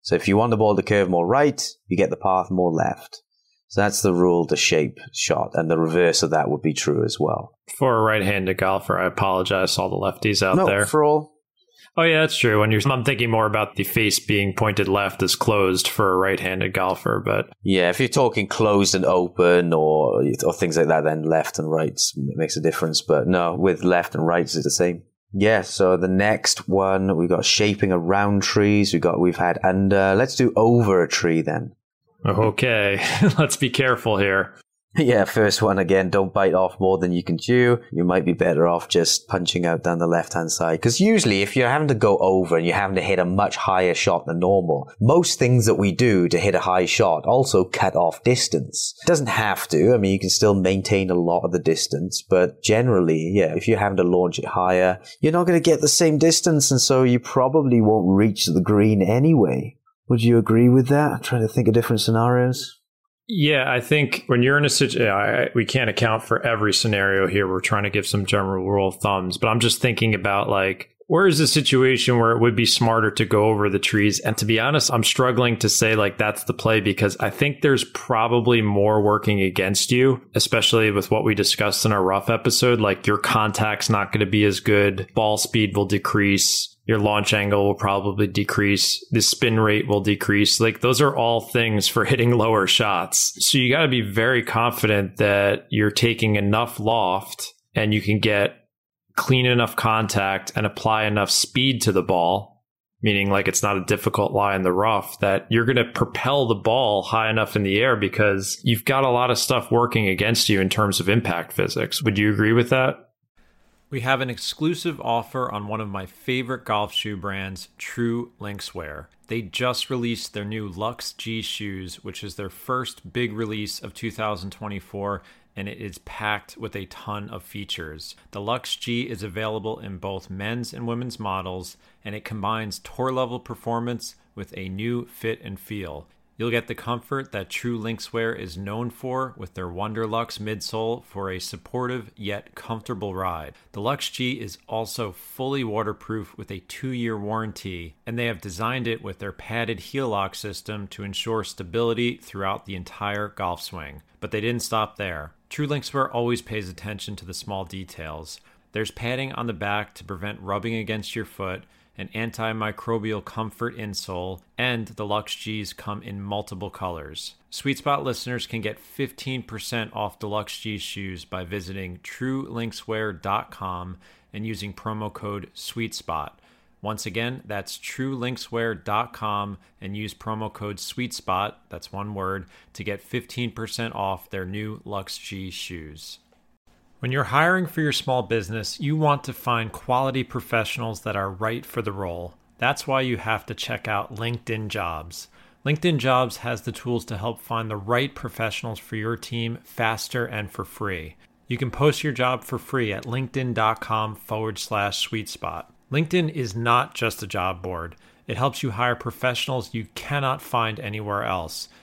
So if you want the ball to curve more right, you get the path more left. So that's the rule to shape shot, and the reverse of that would be true as well. For a right-handed golfer, I apologize, to all the lefties out no, there. For all, Oh yeah, that's true. When you're, I'm thinking more about the face being pointed left as closed for a right-handed golfer, but yeah, if you're talking closed and open or or things like that, then left and right makes a difference. But no, with left and right, it's the same. Yeah, so the next one we've got shaping around trees. We got we've had under. Let's do over a tree then. Okay, let's be careful here. Yeah, first one again, don't bite off more than you can chew. You might be better off just punching out down the left hand side. Because usually, if you're having to go over and you're having to hit a much higher shot than normal, most things that we do to hit a high shot also cut off distance. It doesn't have to. I mean, you can still maintain a lot of the distance, but generally, yeah, if you're having to launch it higher, you're not going to get the same distance, and so you probably won't reach the green anyway. Would you agree with that? I'm trying to think of different scenarios. Yeah, I think when you're in a situation, we can't account for every scenario here. We're trying to give some general rule of thumbs, but I'm just thinking about like, where is the situation where it would be smarter to go over the trees? And to be honest, I'm struggling to say like that's the play because I think there's probably more working against you, especially with what we discussed in our rough episode. Like your contact's not going to be as good. Ball speed will decrease your launch angle will probably decrease. The spin rate will decrease. Like those are all things for hitting lower shots. So you got to be very confident that you're taking enough loft and you can get clean enough contact and apply enough speed to the ball, meaning like it's not a difficult lie in the rough, that you're going to propel the ball high enough in the air because you've got a lot of stuff working against you in terms of impact physics. Would you agree with that? We have an exclusive offer on one of my favorite golf shoe brands, True Linkswear. They just released their new Lux G shoes, which is their first big release of 2024, and it is packed with a ton of features. The Lux G is available in both men's and women's models, and it combines tour level performance with a new fit and feel. You'll get the comfort that True Linkswear is known for with their Wonderlux midsole for a supportive yet comfortable ride. The Lux G is also fully waterproof with a two year warranty, and they have designed it with their padded heel lock system to ensure stability throughout the entire golf swing. But they didn't stop there. True Linkswear always pays attention to the small details. There's padding on the back to prevent rubbing against your foot an antimicrobial comfort insole, and the Lux G's come in multiple colors. Sweet Spot listeners can get 15% off the Lux G shoes by visiting truelinkswear.com and using promo code SweetSpot. Once again, that's truelinkswear.com and use promo code SweetSpot, that's one word, to get 15% off their new Lux G shoes. When you're hiring for your small business, you want to find quality professionals that are right for the role. That's why you have to check out LinkedIn Jobs. LinkedIn Jobs has the tools to help find the right professionals for your team faster and for free. You can post your job for free at linkedin.com forward slash sweet spot. LinkedIn is not just a job board. It helps you hire professionals you cannot find anywhere else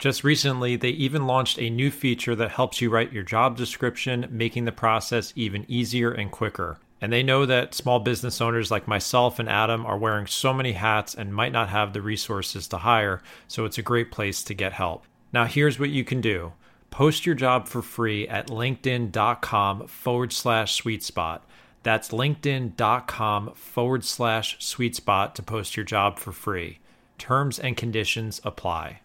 Just recently, they even launched a new feature that helps you write your job description, making the process even easier and quicker. And they know that small business owners like myself and Adam are wearing so many hats and might not have the resources to hire, so it's a great place to get help. Now, here's what you can do post your job for free at linkedin.com forward slash sweet spot. That's linkedin.com forward slash sweet spot to post your job for free. Terms and conditions apply.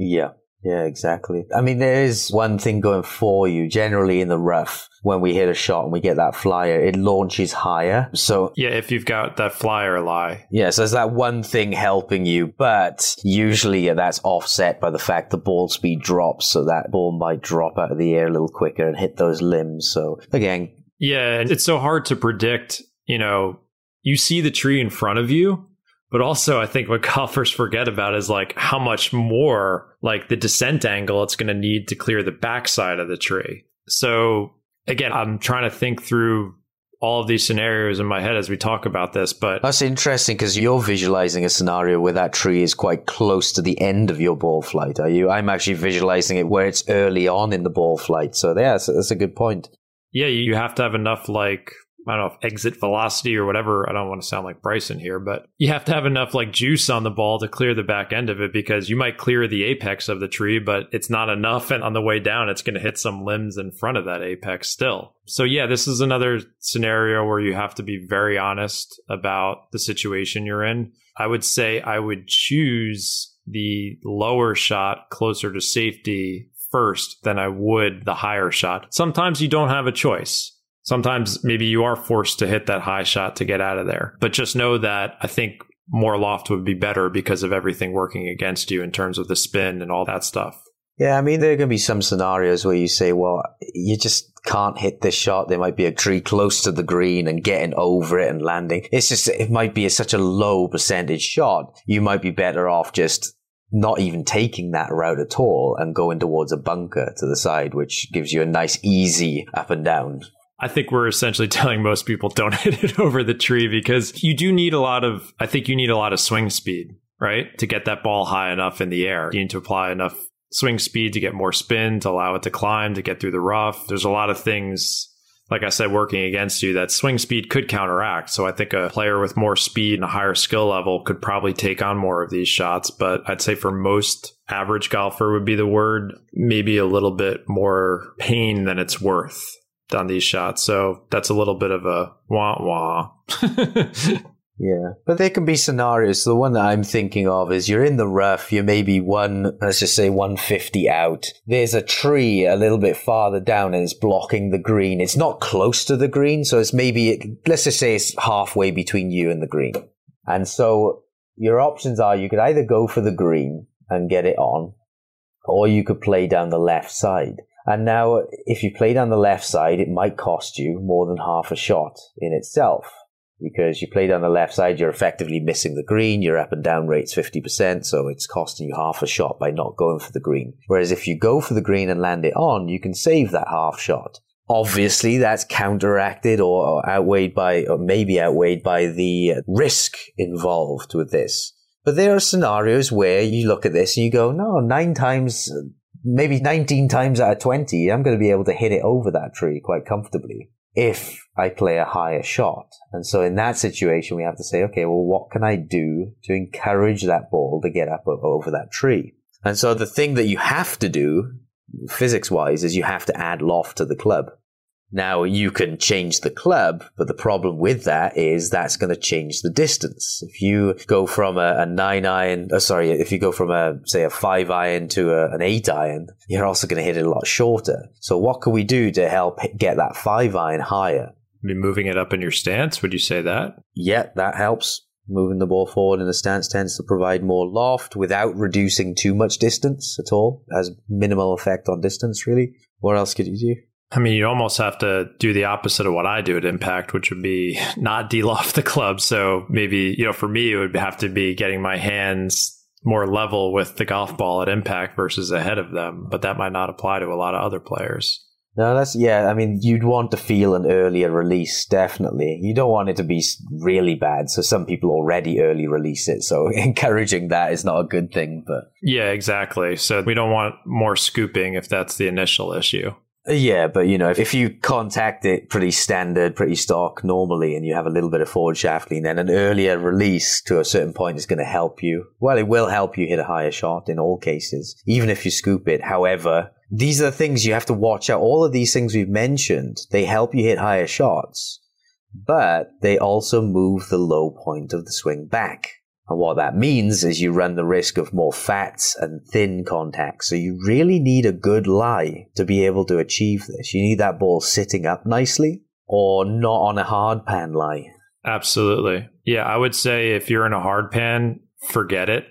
Yeah. Yeah, exactly. I mean, there is one thing going for you. Generally in the rough, when we hit a shot and we get that flyer, it launches higher. So yeah, if you've got that flyer lie. Yeah, so there's that one thing helping you, but usually yeah, that's offset by the fact the ball speed drops, so that ball might drop out of the air a little quicker and hit those limbs. So again, yeah, and it's so hard to predict. You know, you see the tree in front of you, but also, I think what golfers forget about is like how much more like the descent angle it's going to need to clear the backside of the tree. So again, I'm trying to think through all of these scenarios in my head as we talk about this, but that's interesting because you're visualizing a scenario where that tree is quite close to the end of your ball flight. Are you? I'm actually visualizing it where it's early on in the ball flight. So yeah, that's, that's a good point. Yeah, you have to have enough like I don't know if exit velocity or whatever. I don't want to sound like Bryson here, but you have to have enough like juice on the ball to clear the back end of it because you might clear the apex of the tree, but it's not enough. And on the way down, it's going to hit some limbs in front of that apex still. So, yeah, this is another scenario where you have to be very honest about the situation you're in. I would say I would choose the lower shot closer to safety first than I would the higher shot. Sometimes you don't have a choice Sometimes maybe you are forced to hit that high shot to get out of there. But just know that I think more loft would be better because of everything working against you in terms of the spin and all that stuff. Yeah, I mean, there are going to be some scenarios where you say, well, you just can't hit this shot. There might be a tree close to the green and getting over it and landing. It's just, it might be a, such a low percentage shot. You might be better off just not even taking that route at all and going towards a bunker to the side, which gives you a nice, easy up and down I think we're essentially telling most people don't hit it over the tree because you do need a lot of, I think you need a lot of swing speed, right? To get that ball high enough in the air. You need to apply enough swing speed to get more spin, to allow it to climb, to get through the rough. There's a lot of things, like I said, working against you that swing speed could counteract. So I think a player with more speed and a higher skill level could probably take on more of these shots. But I'd say for most average golfer would be the word, maybe a little bit more pain than it's worth on these shots. So that's a little bit of a wah wah. yeah. But there can be scenarios. The one that I'm thinking of is you're in the rough, you're maybe one, let's just say 150 out. There's a tree a little bit farther down and it's blocking the green. It's not close to the green. So it's maybe, let's just say it's halfway between you and the green. And so your options are you could either go for the green and get it on, or you could play down the left side. And now, if you play down the left side, it might cost you more than half a shot in itself. Because you play down the left side, you're effectively missing the green, your up and down rate's 50%, so it's costing you half a shot by not going for the green. Whereas if you go for the green and land it on, you can save that half shot. Obviously, that's counteracted or outweighed by, or maybe outweighed by the risk involved with this. But there are scenarios where you look at this and you go, no, nine times maybe 19 times out of 20, I'm going to be able to hit it over that tree quite comfortably if I play a higher shot. And so in that situation, we have to say, okay, well, what can I do to encourage that ball to get up over that tree? And so the thing that you have to do physics wise is you have to add loft to the club. Now you can change the club, but the problem with that is that's going to change the distance. If you go from a, a nine iron, oh, sorry, if you go from a, say a five iron to a, an eight iron, you're also going to hit it a lot shorter. So what can we do to help get that five iron higher? Be moving it up in your stance. Would you say that? Yeah, that helps. Moving the ball forward in the stance tends to provide more loft without reducing too much distance at all. Has minimal effect on distance, really. What else could you do? I mean, you almost have to do the opposite of what I do at Impact, which would be not deal off the club. So maybe, you know, for me, it would have to be getting my hands more level with the golf ball at Impact versus ahead of them. But that might not apply to a lot of other players. No, that's, yeah, I mean, you'd want to feel an earlier release, definitely. You don't want it to be really bad. So some people already early release it. So encouraging that is not a good thing, but. Yeah, exactly. So we don't want more scooping if that's the initial issue. Yeah, but you know, if, if you contact it pretty standard, pretty stock normally, and you have a little bit of forward shaft lean, then an earlier release to a certain point is going to help you. Well, it will help you hit a higher shot in all cases, even if you scoop it. However, these are the things you have to watch out. All of these things we've mentioned, they help you hit higher shots, but they also move the low point of the swing back. And what that means is you run the risk of more fats and thin contact. So you really need a good lie to be able to achieve this. You need that ball sitting up nicely or not on a hard pan lie. Absolutely. Yeah, I would say if you're in a hard pan, forget it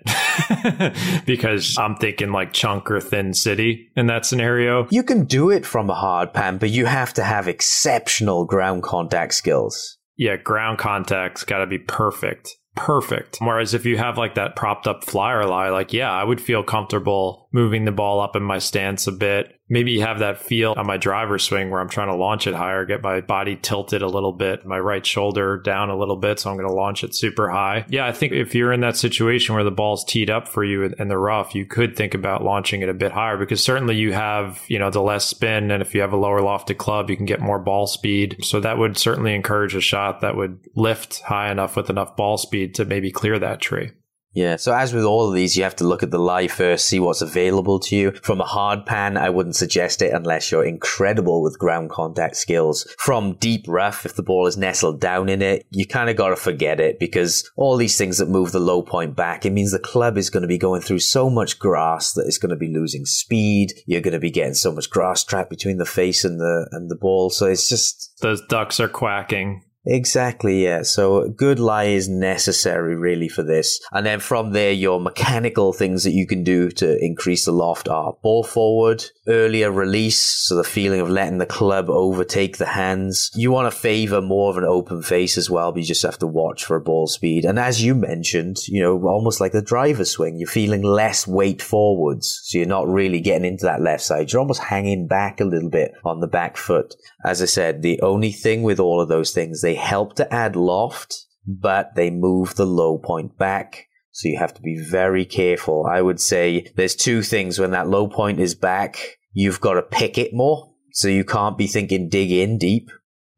because I'm thinking like chunk or thin city in that scenario. You can do it from a hard pan, but you have to have exceptional ground contact skills. Yeah, ground contact's got to be perfect perfect. Whereas if you have like that propped up flyer lie, like, yeah, I would feel comfortable moving the ball up in my stance a bit. Maybe have that feel on my driver swing where I'm trying to launch it higher, get my body tilted a little bit, my right shoulder down a little bit. So I'm going to launch it super high. Yeah, I think if you're in that situation where the ball's teed up for you in the rough, you could think about launching it a bit higher because certainly you have, you know, the less spin. And if you have a lower lofted club, you can get more ball speed. So that would certainly encourage a shot that would lift high enough with enough ball speed to maybe clear that tree. Yeah, so as with all of these, you have to look at the lie first, see what's available to you. From a hard pan, I wouldn't suggest it unless you're incredible with ground contact skills. From deep rough, if the ball is nestled down in it, you kind of got to forget it because all these things that move the low point back, it means the club is going to be going through so much grass that it's going to be losing speed. You're going to be getting so much grass trapped between the face and the and the ball. So it's just those ducks are quacking. Exactly, yeah. So a good lie is necessary really for this. And then from there, your mechanical things that you can do to increase the loft are ball forward, earlier release, so the feeling of letting the club overtake the hands. You want to favor more of an open face as well, but you just have to watch for ball speed. And as you mentioned, you know, almost like the driver swing, you're feeling less weight forwards. So you're not really getting into that left side. You're almost hanging back a little bit on the back foot. As I said, the only thing with all of those things, they help to add loft, but they move the low point back. So you have to be very careful. I would say there's two things when that low point is back. You've got to pick it more. So you can't be thinking dig in deep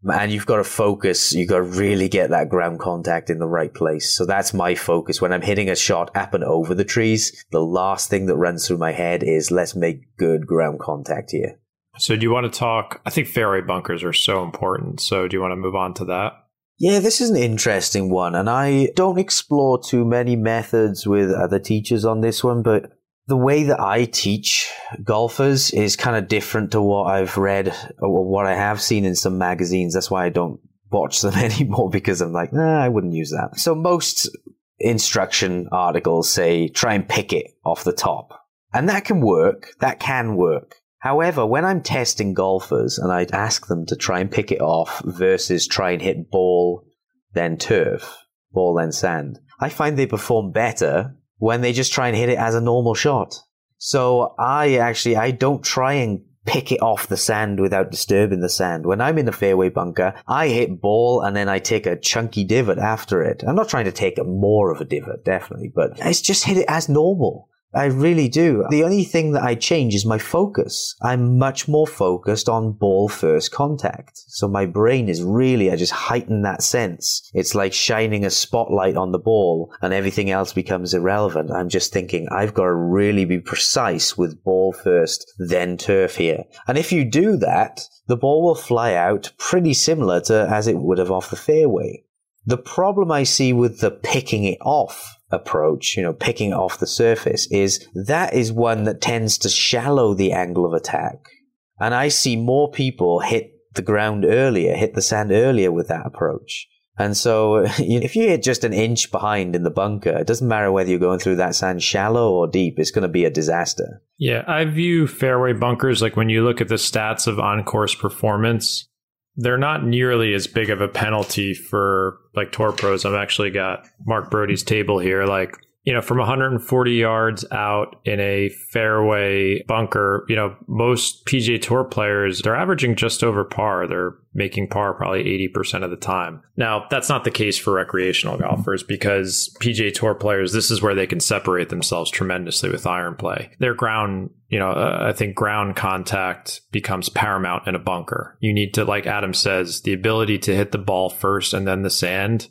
and you've got to focus. You've got to really get that ground contact in the right place. So that's my focus. When I'm hitting a shot up and over the trees, the last thing that runs through my head is let's make good ground contact here. So do you want to talk? I think fairway bunkers are so important. So do you want to move on to that? Yeah, this is an interesting one, and I don't explore too many methods with other teachers on this one, but the way that I teach golfers is kind of different to what I've read or what I have seen in some magazines. That's why I don't watch them anymore because I'm like, nah, I wouldn't use that. So most instruction articles say try and pick it off the top. And that can work. That can work. However, when I'm testing golfers and I'd ask them to try and pick it off versus try and hit ball, then turf, ball, then sand, I find they perform better when they just try and hit it as a normal shot. So I actually, I don't try and pick it off the sand without disturbing the sand. When I'm in a fairway bunker, I hit ball and then I take a chunky divot after it. I'm not trying to take more of a divot, definitely, but it's just hit it as normal. I really do. The only thing that I change is my focus. I'm much more focused on ball first contact. So my brain is really, I just heighten that sense. It's like shining a spotlight on the ball and everything else becomes irrelevant. I'm just thinking, I've got to really be precise with ball first, then turf here. And if you do that, the ball will fly out pretty similar to as it would have off the fairway. The problem I see with the picking it off approach, you know, picking off the surface, is that is one that tends to shallow the angle of attack. And I see more people hit the ground earlier, hit the sand earlier with that approach. And so if you hit just an inch behind in the bunker, it doesn't matter whether you're going through that sand shallow or deep, it's going to be a disaster. Yeah, I view fairway bunkers like when you look at the stats of on course performance, they're not nearly as big of a penalty for like tour pros. I've actually got Mark Broadie's table here. Like you know, from 140 yards out in a fairway bunker, you know, most PGA Tour players, they're averaging just over par. They're making par probably 80% of the time. Now, that's not the case for recreational golfers because PGA Tour players, this is where they can separate themselves tremendously with iron play. Their ground, you know, uh, I think ground contact becomes paramount in a bunker. You need to, like Adam says, the ability to hit the ball first and then the sand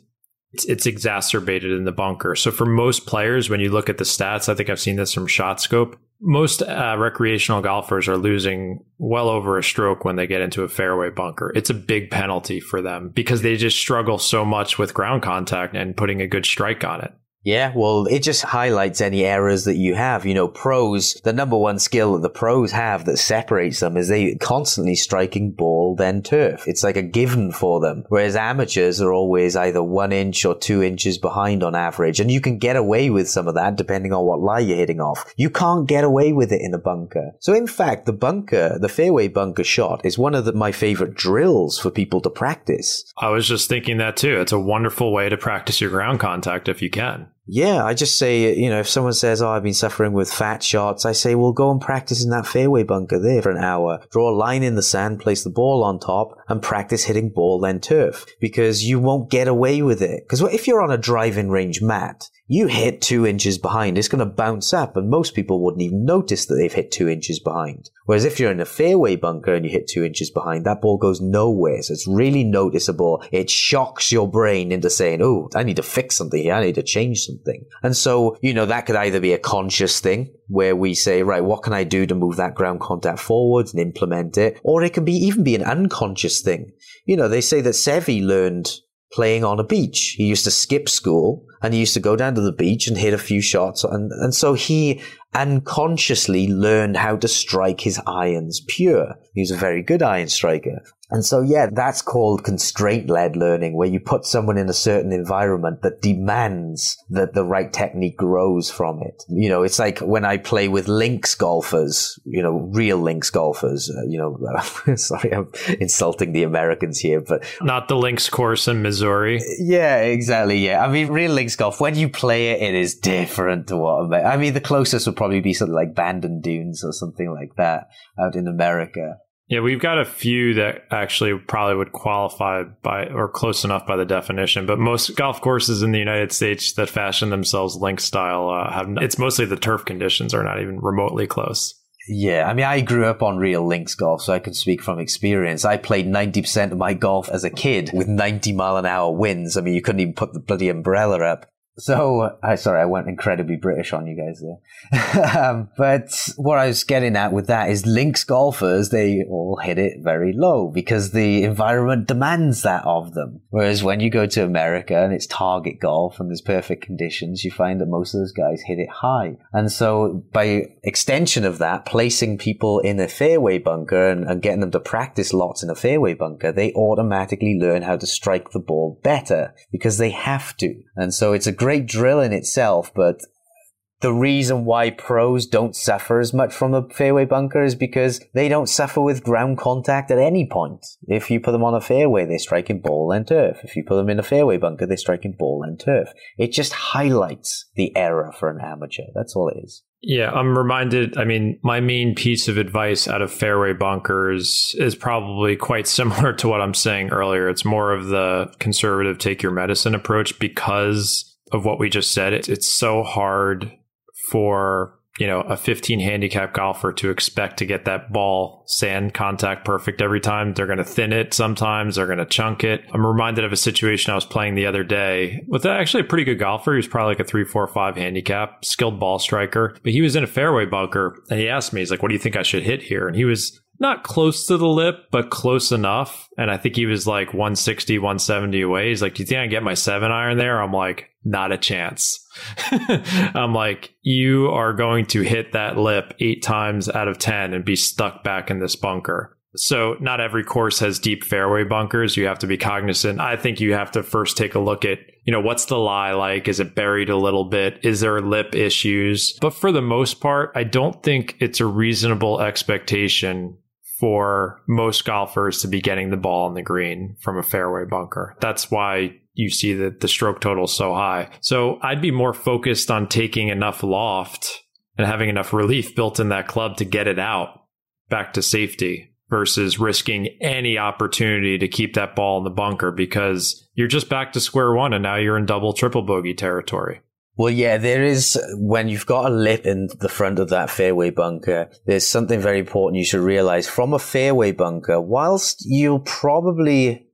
it's, it's exacerbated in the bunker. So for most players, when you look at the stats, I think I've seen this from ShotScope. Most uh, recreational golfers are losing well over a stroke when they get into a fairway bunker. It's a big penalty for them because they just struggle so much with ground contact and putting a good strike on it. Yeah, well, it just highlights any errors that you have. You know, pros, the number one skill that the pros have that separates them is they constantly striking ball, then turf. It's like a given for them. Whereas amateurs are always either one inch or two inches behind on average. And you can get away with some of that depending on what lie you're hitting off. You can't get away with it in a bunker. So in fact, the bunker, the fairway bunker shot is one of the, my favorite drills for people to practice. I was just thinking that too. It's a wonderful way to practice your ground contact if you can. Yeah, I just say, you know, if someone says, Oh, I've been suffering with fat shots, I say, Well, go and practice in that fairway bunker there for an hour. Draw a line in the sand, place the ball on top, and practice hitting ball then turf because you won't get away with it. Because if you're on a driving range mat, you hit two inches behind, it's going to bounce up, and most people wouldn't even notice that they've hit two inches behind. Whereas if you're in a fairway bunker and you hit two inches behind, that ball goes nowhere. So it's really noticeable. It shocks your brain into saying, Oh, I need to fix something here. I need to change something. And so, you know, that could either be a conscious thing where we say, right, what can I do to move that ground contact forward and implement it? Or it can be even be an unconscious thing. You know, they say that Seve learned playing on a beach. He used to skip school and he used to go down to the beach and hit a few shots. And, and so he unconsciously learned how to strike his irons pure. He was a very good iron striker. And so, yeah, that's called constraint led learning, where you put someone in a certain environment that demands that the right technique grows from it. You know, it's like when I play with links golfers, you know, real links golfers, uh, you know, sorry, I'm insulting the Americans here, but not the links course in Missouri. Yeah, exactly. Yeah. I mean, real links golf, when you play it, it is different to what I mean, the closest would probably be something like Bandon Dunes or something like that out in America. Yeah, we've got a few that actually probably would qualify by or close enough by the definition, but most golf courses in the United States that fashion themselves link style uh, have it's mostly the turf conditions are not even remotely close. Yeah, I mean, I grew up on real links golf, so I can speak from experience. I played 90% of my golf as a kid with 90 mile an hour winds. I mean, you couldn't even put the bloody umbrella up. So, I sorry, I went incredibly British on you guys there. um, but what I was getting at with that is links golfers, they all hit it very low because the environment demands that of them. Whereas when you go to America and it's target golf and there's perfect conditions, you find that most of those guys hit it high. And so by extension of that, placing people in a fairway bunker and, and getting them to practice lots in a fairway bunker, they automatically learn how to strike the ball better because they have to. And so it's a great drill in itself, but the reason why pros don't suffer as much from a fairway bunker is because they don't suffer with ground contact at any point. If you put them on a fairway, they're striking ball and turf. If you put them in a fairway bunker, they're striking ball and turf. It just highlights the error for an amateur. That's all it is. Yeah, I'm reminded. I mean, my main piece of advice out of fairway bunkers is probably quite similar to what I'm saying earlier. It's more of the conservative take your medicine approach because of what we just said. It's, it's so hard for you know a 15 handicap golfer to expect to get that ball sand contact perfect every time. They're going to thin it sometimes they're going to chunk it. I'm reminded of a situation i was playing the other day with actually a pretty good golfer. He was probably like a 3 4 5 handicap skilled ball striker but he was in a fairway bunker and he asked me he's like what do you think i should hit here? And he was not close to the lip, but close enough. And I think he was like 160, 170 away. He's like, Do you think I can get my seven iron there? I'm like, Not a chance. I'm like, You are going to hit that lip eight times out of 10 and be stuck back in this bunker. So, not every course has deep fairway bunkers. You have to be cognizant. I think you have to first take a look at, you know, what's the lie like? Is it buried a little bit? Is there lip issues? But for the most part, I don't think it's a reasonable expectation for most golfers to be getting the ball on the green from a fairway bunker. That's why you see that the stroke total is so high. So I'd be more focused on taking enough loft and having enough relief built in that club to get it out back to safety versus risking any opportunity to keep that ball in the bunker because you're just back to square one and now you're in double triple bogey territory. Well, yeah, there is, when you've got a lip in the front of that fairway bunker, there's something very important you should realize. From a fairway bunker, whilst you'll probably,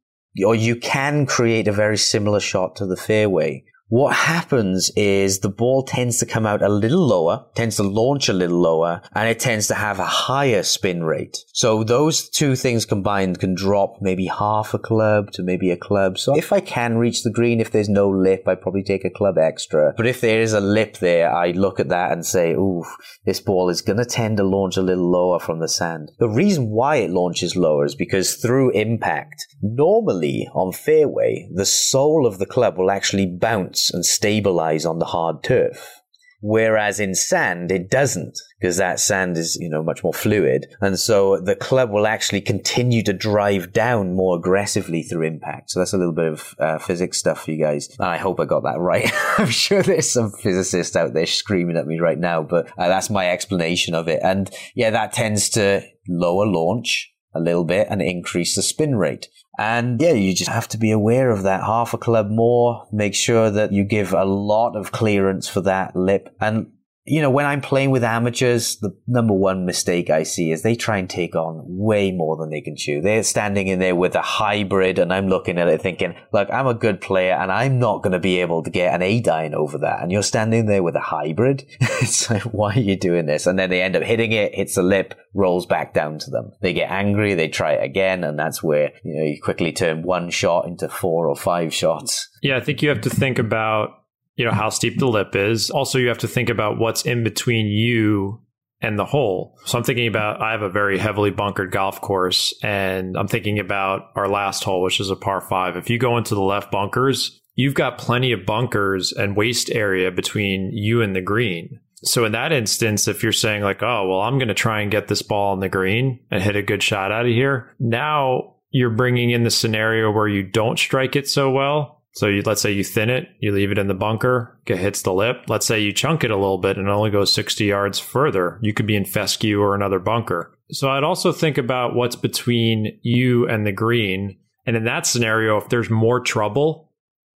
or you can create a very similar shot to the fairway, what happens is the ball tends to come out a little lower, tends to launch a little lower, and it tends to have a higher spin rate. So those two things combined can drop maybe half a club to maybe a club. So if I can reach the green, if there's no lip, I probably take a club extra. But if there is a lip there, I look at that and say, ooh, this ball is going to tend to launch a little lower from the sand. The reason why it launches lower is because through impact, normally on fairway, the sole of the club will actually bounce and stabilize on the hard turf. Whereas in sand, it doesn't because that sand is, you know, much more fluid. And so the club will actually continue to drive down more aggressively through impact. So that's a little bit of uh, physics stuff for you guys. And I hope I got that right. I'm sure there's some physicists out there screaming at me right now, but uh, that's my explanation of it. And yeah, that tends to lower launch a little bit and increase the spin rate. And yeah, you just have to be aware of that half a club more. Make sure that you give a lot of clearance for that lip. And you know, when I'm playing with amateurs, the number one mistake I see is they try and take on way more than they can chew. They're standing in there with a hybrid and I'm looking at it thinking, look, I'm a good player and I'm not going to be able to get an eight iron over that. And you're standing there with a hybrid. it's like, why are you doing this? And then they end up hitting it, hits the lip, rolls back down to them. They get angry, they try it again. And that's where, you know, you quickly turn one shot into four or five shots. Yeah. I think you have to think about you know how steep the lip is. Also, you have to think about what's in between you and the hole. So I'm thinking about I have a very heavily bunkered golf course and I'm thinking about our last hole which is a par 5. If you go into the left bunkers, you've got plenty of bunkers and waste area between you and the green. So in that instance if you're saying like, "Oh, well, I'm going to try and get this ball on the green and hit a good shot out of here." Now you're bringing in the scenario where you don't strike it so well so you, let's say you thin it, you leave it in the bunker, it hits the lip. Let's say you chunk it a little bit and it only goes 60 yards further. You could be in fescue or another bunker. So I'd also think about what's between you and the green. And in that scenario, if there's more trouble,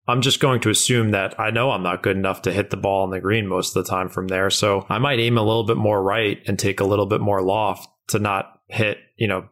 I'm just going to assume that I know I'm not good enough to hit the ball in the green most of the time from there. So I might aim a little bit more right and take a little bit more loft to not hit, you know,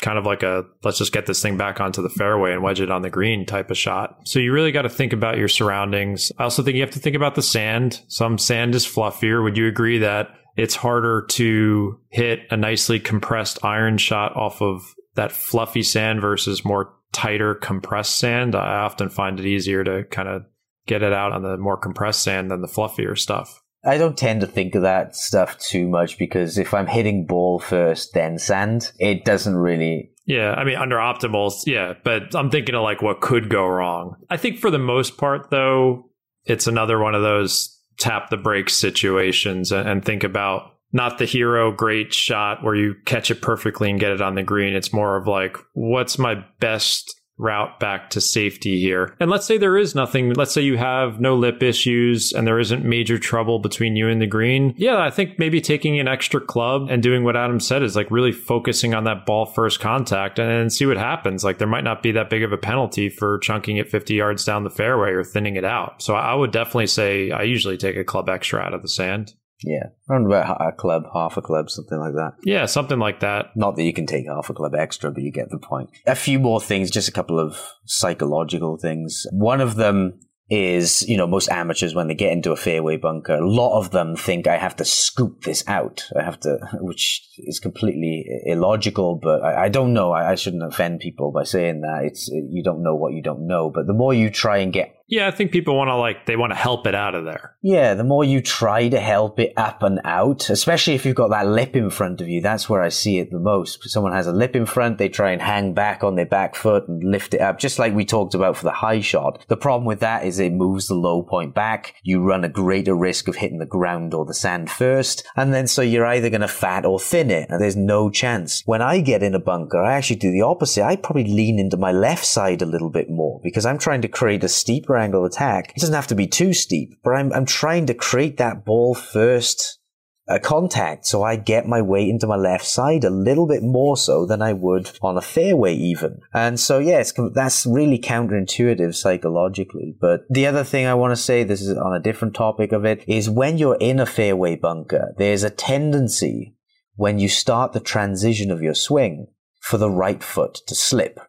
kind of like a let's just get this thing back onto the fairway and wedge it on the green type of shot. So you really got to think about your surroundings. I also think you have to think about the sand. Some sand is fluffier. Would you agree that it's harder to hit a nicely compressed iron shot off of that fluffy sand versus more tighter compressed sand? I often find it easier to kind of get it out on the more compressed sand than the fluffier stuff. I don't tend to think of that stuff too much because if I'm hitting ball first, then sand, it doesn't really. Yeah, I mean, under optimals, yeah, but I'm thinking of like what could go wrong. I think for the most part, though, it's another one of those tap the brakes situations and think about not the hero great shot where you catch it perfectly and get it on the green. It's more of like, what's my best route back to safety here. And let's say there is nothing, let's say you have no lip issues and there isn't major trouble between you and the green. Yeah, I think maybe taking an extra club and doing what Adam said is like really focusing on that ball first contact and then see what happens. Like there might not be that big of a penalty for chunking it 50 yards down the fairway or thinning it out. So I would definitely say I usually take a club extra out of the sand. Yeah, around about a club, half a club, something like that. Yeah, something like that. Not that you can take half a club extra, but you get the point. A few more things, just a couple of psychological things. One of them is, you know, most amateurs when they get into a fairway bunker, a lot of them think I have to scoop this out. I have to, which is completely illogical, but I, I don't know. I, I, shouldn't offend people by saying that. It's, you don't know what you don't know, but the more you try and get yeah, I think people want to like they want to help it out of there. Yeah, the more you try to help it up and out, especially if you've got that lip in front of you, that's where I see it the most. Someone has a lip in front, they try and hang back on their back foot and lift it up, just like we talked about for the high shot. The problem with that is it moves the low point back. You run a greater risk of hitting the ground or the sand first, and then so you're either going to fat or thin it, and there's no chance. When I get in a bunker, I actually do the opposite. I probably lean into my left side a little bit more because I'm trying to create a steeper angle attack. It doesn't have to be too steep, but I'm, I'm trying to create that ball first uh, contact so I get my weight into my left side a little bit more so than I would on a fairway even. And so, yeah, that's really counterintuitive psychologically. But the other thing I want to say, this is on a different topic of it, is when you're in a fairway bunker, there's a tendency when you start the transition of your swing for the right foot to slip.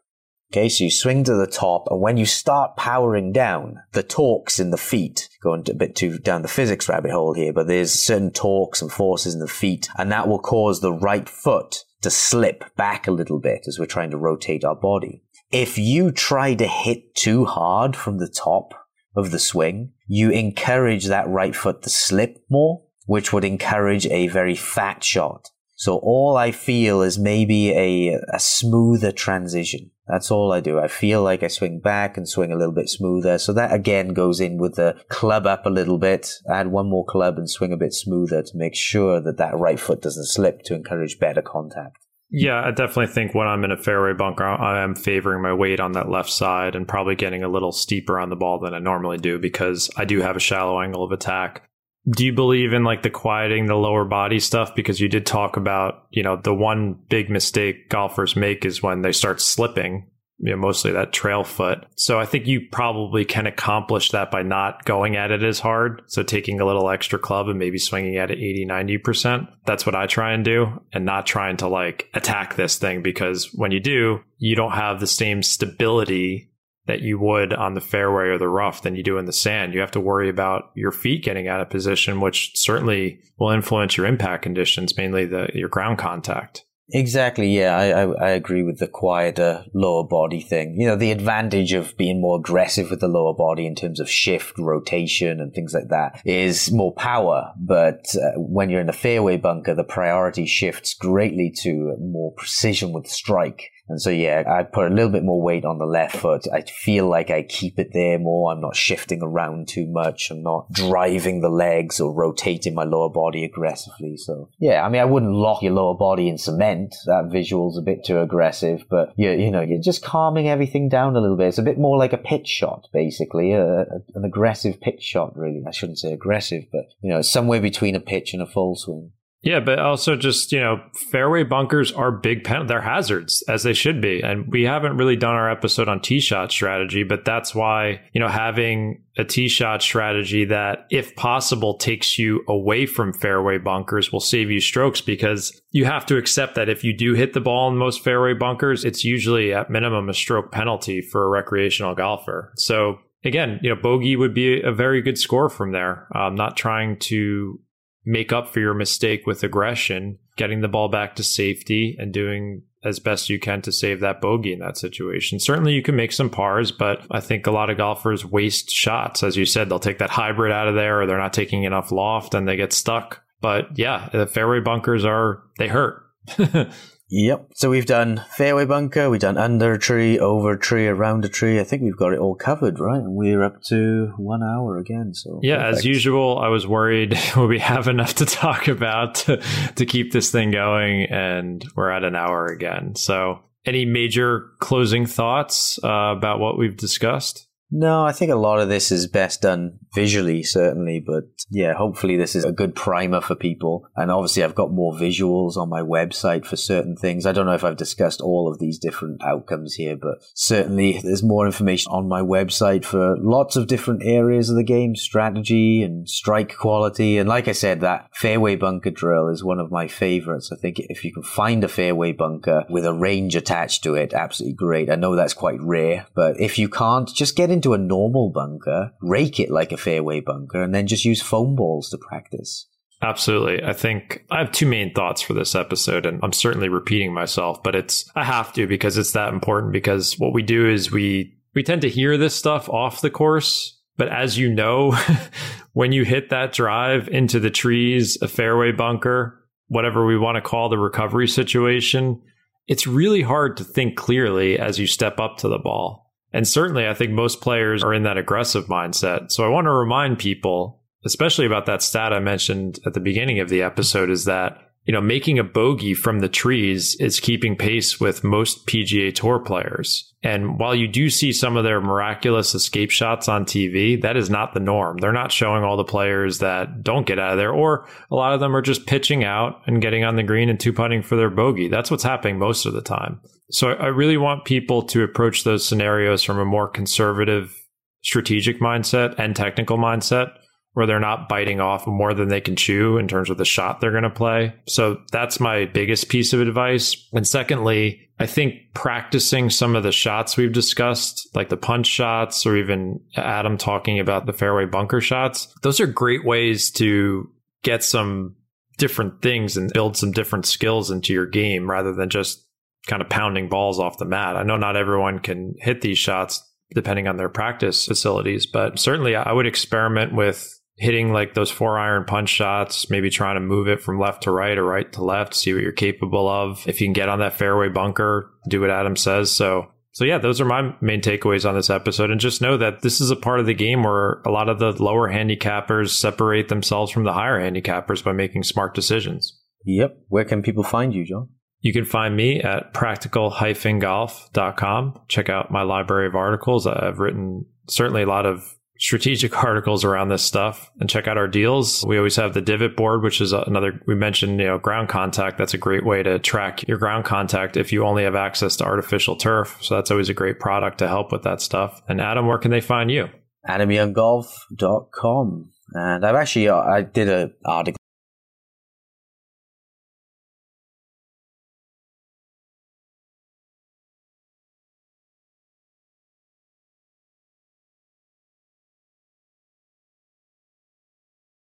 Okay, so you swing to the top, and when you start powering down, the torques in the feet, going a bit too down the physics rabbit hole here, but there's certain torques and forces in the feet, and that will cause the right foot to slip back a little bit as we're trying to rotate our body. If you try to hit too hard from the top of the swing, you encourage that right foot to slip more, which would encourage a very fat shot. So all I feel is maybe a, a smoother transition That's all I do. I feel like I swing back and swing a little bit smoother. So that again goes in with the club up a little bit, add one more club and swing a bit smoother to make sure that that right foot doesn't slip to encourage better contact. Yeah, I definitely think when I'm in a fairway bunker, I am favoring my weight on that left side and probably getting a little steeper on the ball than I normally do because I do have a shallow angle of attack. Do you believe in like the quieting the lower body stuff? Because you did talk about, you know, the one big mistake golfers make is when they start slipping you know, mostly that trail foot. So I think you probably can accomplish that by not going at it as hard. So taking a little extra club and maybe swinging at it 80, 90%. That's what I try and do and not trying to like attack this thing because when you do, you don't have the same stability that you would on the fairway or the rough than you do in the sand. You have to worry about your feet getting out of position, which certainly will influence your impact conditions, mainly the your ground contact. Exactly. Yeah, I, I, I agree with the quieter lower body thing. You know, the advantage of being more aggressive with the lower body in terms of shift, rotation, and things like that is more power. But uh, when you're in a fairway bunker, the priority shifts greatly to more precision with strike. And so, yeah, I put a little bit more weight on the left foot. I feel like I keep it there more. I'm not shifting around too much. I'm not driving the legs or rotating my lower body aggressively. So, yeah, I mean, I wouldn't lock your lower body in cement. That visual's a bit too aggressive, but you, you know, you're just calming everything down a little bit. It's a bit more like a pitch shot, basically, a, a, an aggressive pitch shot, really. I shouldn't say aggressive, but, you know, somewhere between a pitch and a full swing. Yeah, but also just, you know, fairway bunkers are big pen they're hazards as they should be. And we haven't really done our episode on tee shot strategy, but that's why, you know, having a tee shot strategy that if possible takes you away from fairway bunkers will save you strokes because you have to accept that if you do hit the ball in most fairway bunkers, it's usually at minimum a stroke penalty for a recreational golfer. So again, you know, bogey would be a very good score from there. I'm not trying to make up for your mistake with aggression, getting the ball back to safety and doing as best you can to save that bogey in that situation. Certainly you can make some pars, but I think a lot of golfers waste shots. As you said, they'll take that hybrid out of there or they're not taking enough loft and they get stuck. But yeah, the fairway bunkers are, they hurt. Yep. So we've done fairway bunker, we've done under a tree, over a tree, around a tree. I think we've got it all covered, right? And we're up to one hour again. So yeah, perfect. as usual, I was worried will we have enough to talk about to, to keep this thing going, and we're at an hour again. So any major closing thoughts uh, about what we've discussed? No, I think a lot of this is best done visually, certainly. But yeah, hopefully this is a good primer for people. And obviously, I've got more visuals on my website for certain things. I don't know if I've discussed all of these different outcomes here, but certainly there's more information on my website for lots of different areas of the game, strategy and strike quality. And like I said, that fairway bunker drill is one of my favorites. I think if you can find a fairway bunker with a range attached to it, absolutely great. I know that's quite rare, but if you can't, just get into a normal bunker, rake it like a fairway bunker, and then just use foam balls to practice. Absolutely. I think I have two main thoughts for this episode, and I'm certainly repeating myself, but it's, I have to because it's that important because what we do is we, we tend to hear this stuff off the course. But as you know, when you hit that drive into the trees, a fairway bunker, whatever we want to call the recovery situation, it's really hard to think clearly as you step up to the ball. And certainly, I think most players are in that aggressive mindset. So I want to remind people, especially about that stat I mentioned at the beginning of the episode, is that you know, making a bogey from the trees is keeping pace with most PGA Tour players. And while you do see some of their miraculous escape shots on TV, that is not the norm. They're not showing all the players that don't get out of there, or a lot of them are just pitching out and getting on the green and two putting for their bogey. That's what's happening most of the time. So I really want people to approach those scenarios from a more conservative strategic mindset and technical mindset where they're not biting off more than they can chew in terms of the shot they're going to play. So that's my biggest piece of advice. And secondly, I think practicing some of the shots we've discussed, like the punch shots or even Adam talking about the fairway bunker shots, those are great ways to get some different things and build some different skills into your game rather than just kind of pounding balls off the mat. I know not everyone can hit these shots depending on their practice facilities, but certainly I would experiment with hitting like those four iron punch shots, maybe trying to move it from left to right or right to left, see what you're capable of. If you can get on that fairway bunker, do what Adam says. So So yeah, those are my main takeaways on this episode. And just know that this is a part of the game where a lot of the lower handicappers separate themselves from the higher handicappers by making smart decisions. Yep. Where can people find you, Jon? You can find me at practical-golf.com. Check out my library of articles. I've written certainly a lot of strategic articles around this stuff and check out our deals. We always have the divot board, which is another, we mentioned, you know, ground contact. That's a great way to track your ground contact if you only have access to artificial turf. So that's always a great product to help with that stuff. And Adam, where can they find you? AdamYoungGolf.com. And I've actually, uh, I did an article